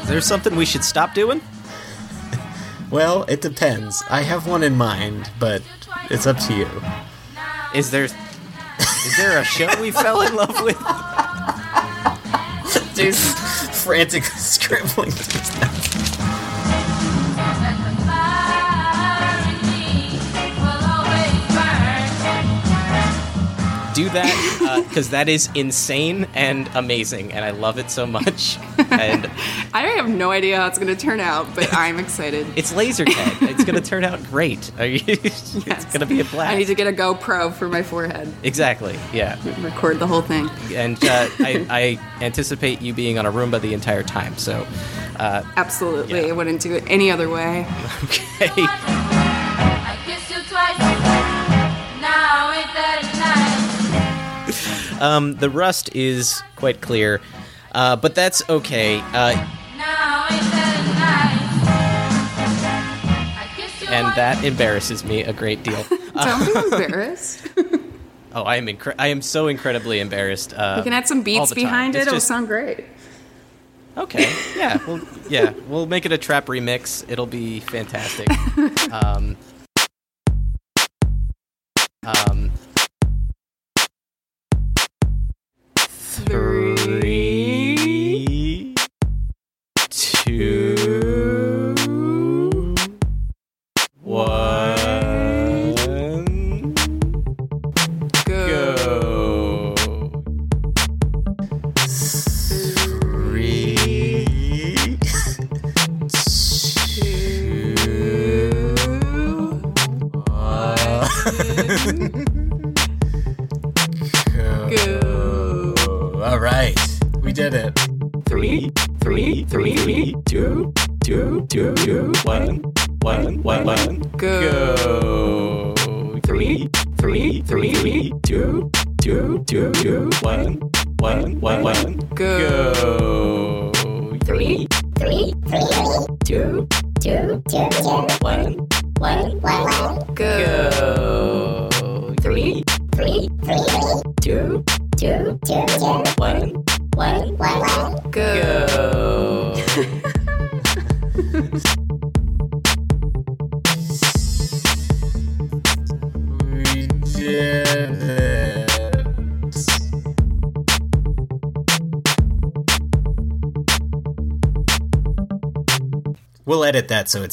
B: is there something we should stop doing?
A: Well, it depends. I have one in mind, but it's up to you.
B: Is there is there a show we fell in love with?
A: James frantically scribbling.
B: Do that because that is insane and amazing, and I love it so much. And
E: I have no idea how it's going to turn out, but I'm excited.
B: it's laser tag. It's going to turn out great. Are you- it's
E: Yes.
B: going to be a blast.
E: I need to get a GoPro for my forehead.
B: exactly. Yeah.
E: Record the whole thing.
B: and uh, I, I anticipate you being on a Roomba the entire time. So, uh,
E: Absolutely.
B: Yeah.
E: I wouldn't do it any other way.
B: okay. Um, the rust is quite clear, uh, but that's okay. Uh,
G: Now ain't that nice? I
B: and that embarrasses me a great deal.
E: Don't be embarrassed.
B: Oh, I am incre- I am so incredibly embarrassed. Uh,
E: You can add some beats behind it.
B: It's
E: It'll
B: just-
E: sound great.
B: Okay. Yeah. Well, yeah. We'll make it a trap remix. It'll be fantastic. Um,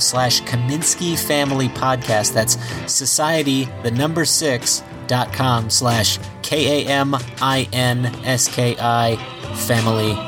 A: slash Kaminsky Family Podcast. That's society, the number six, dot com slash K A M I N S K I Family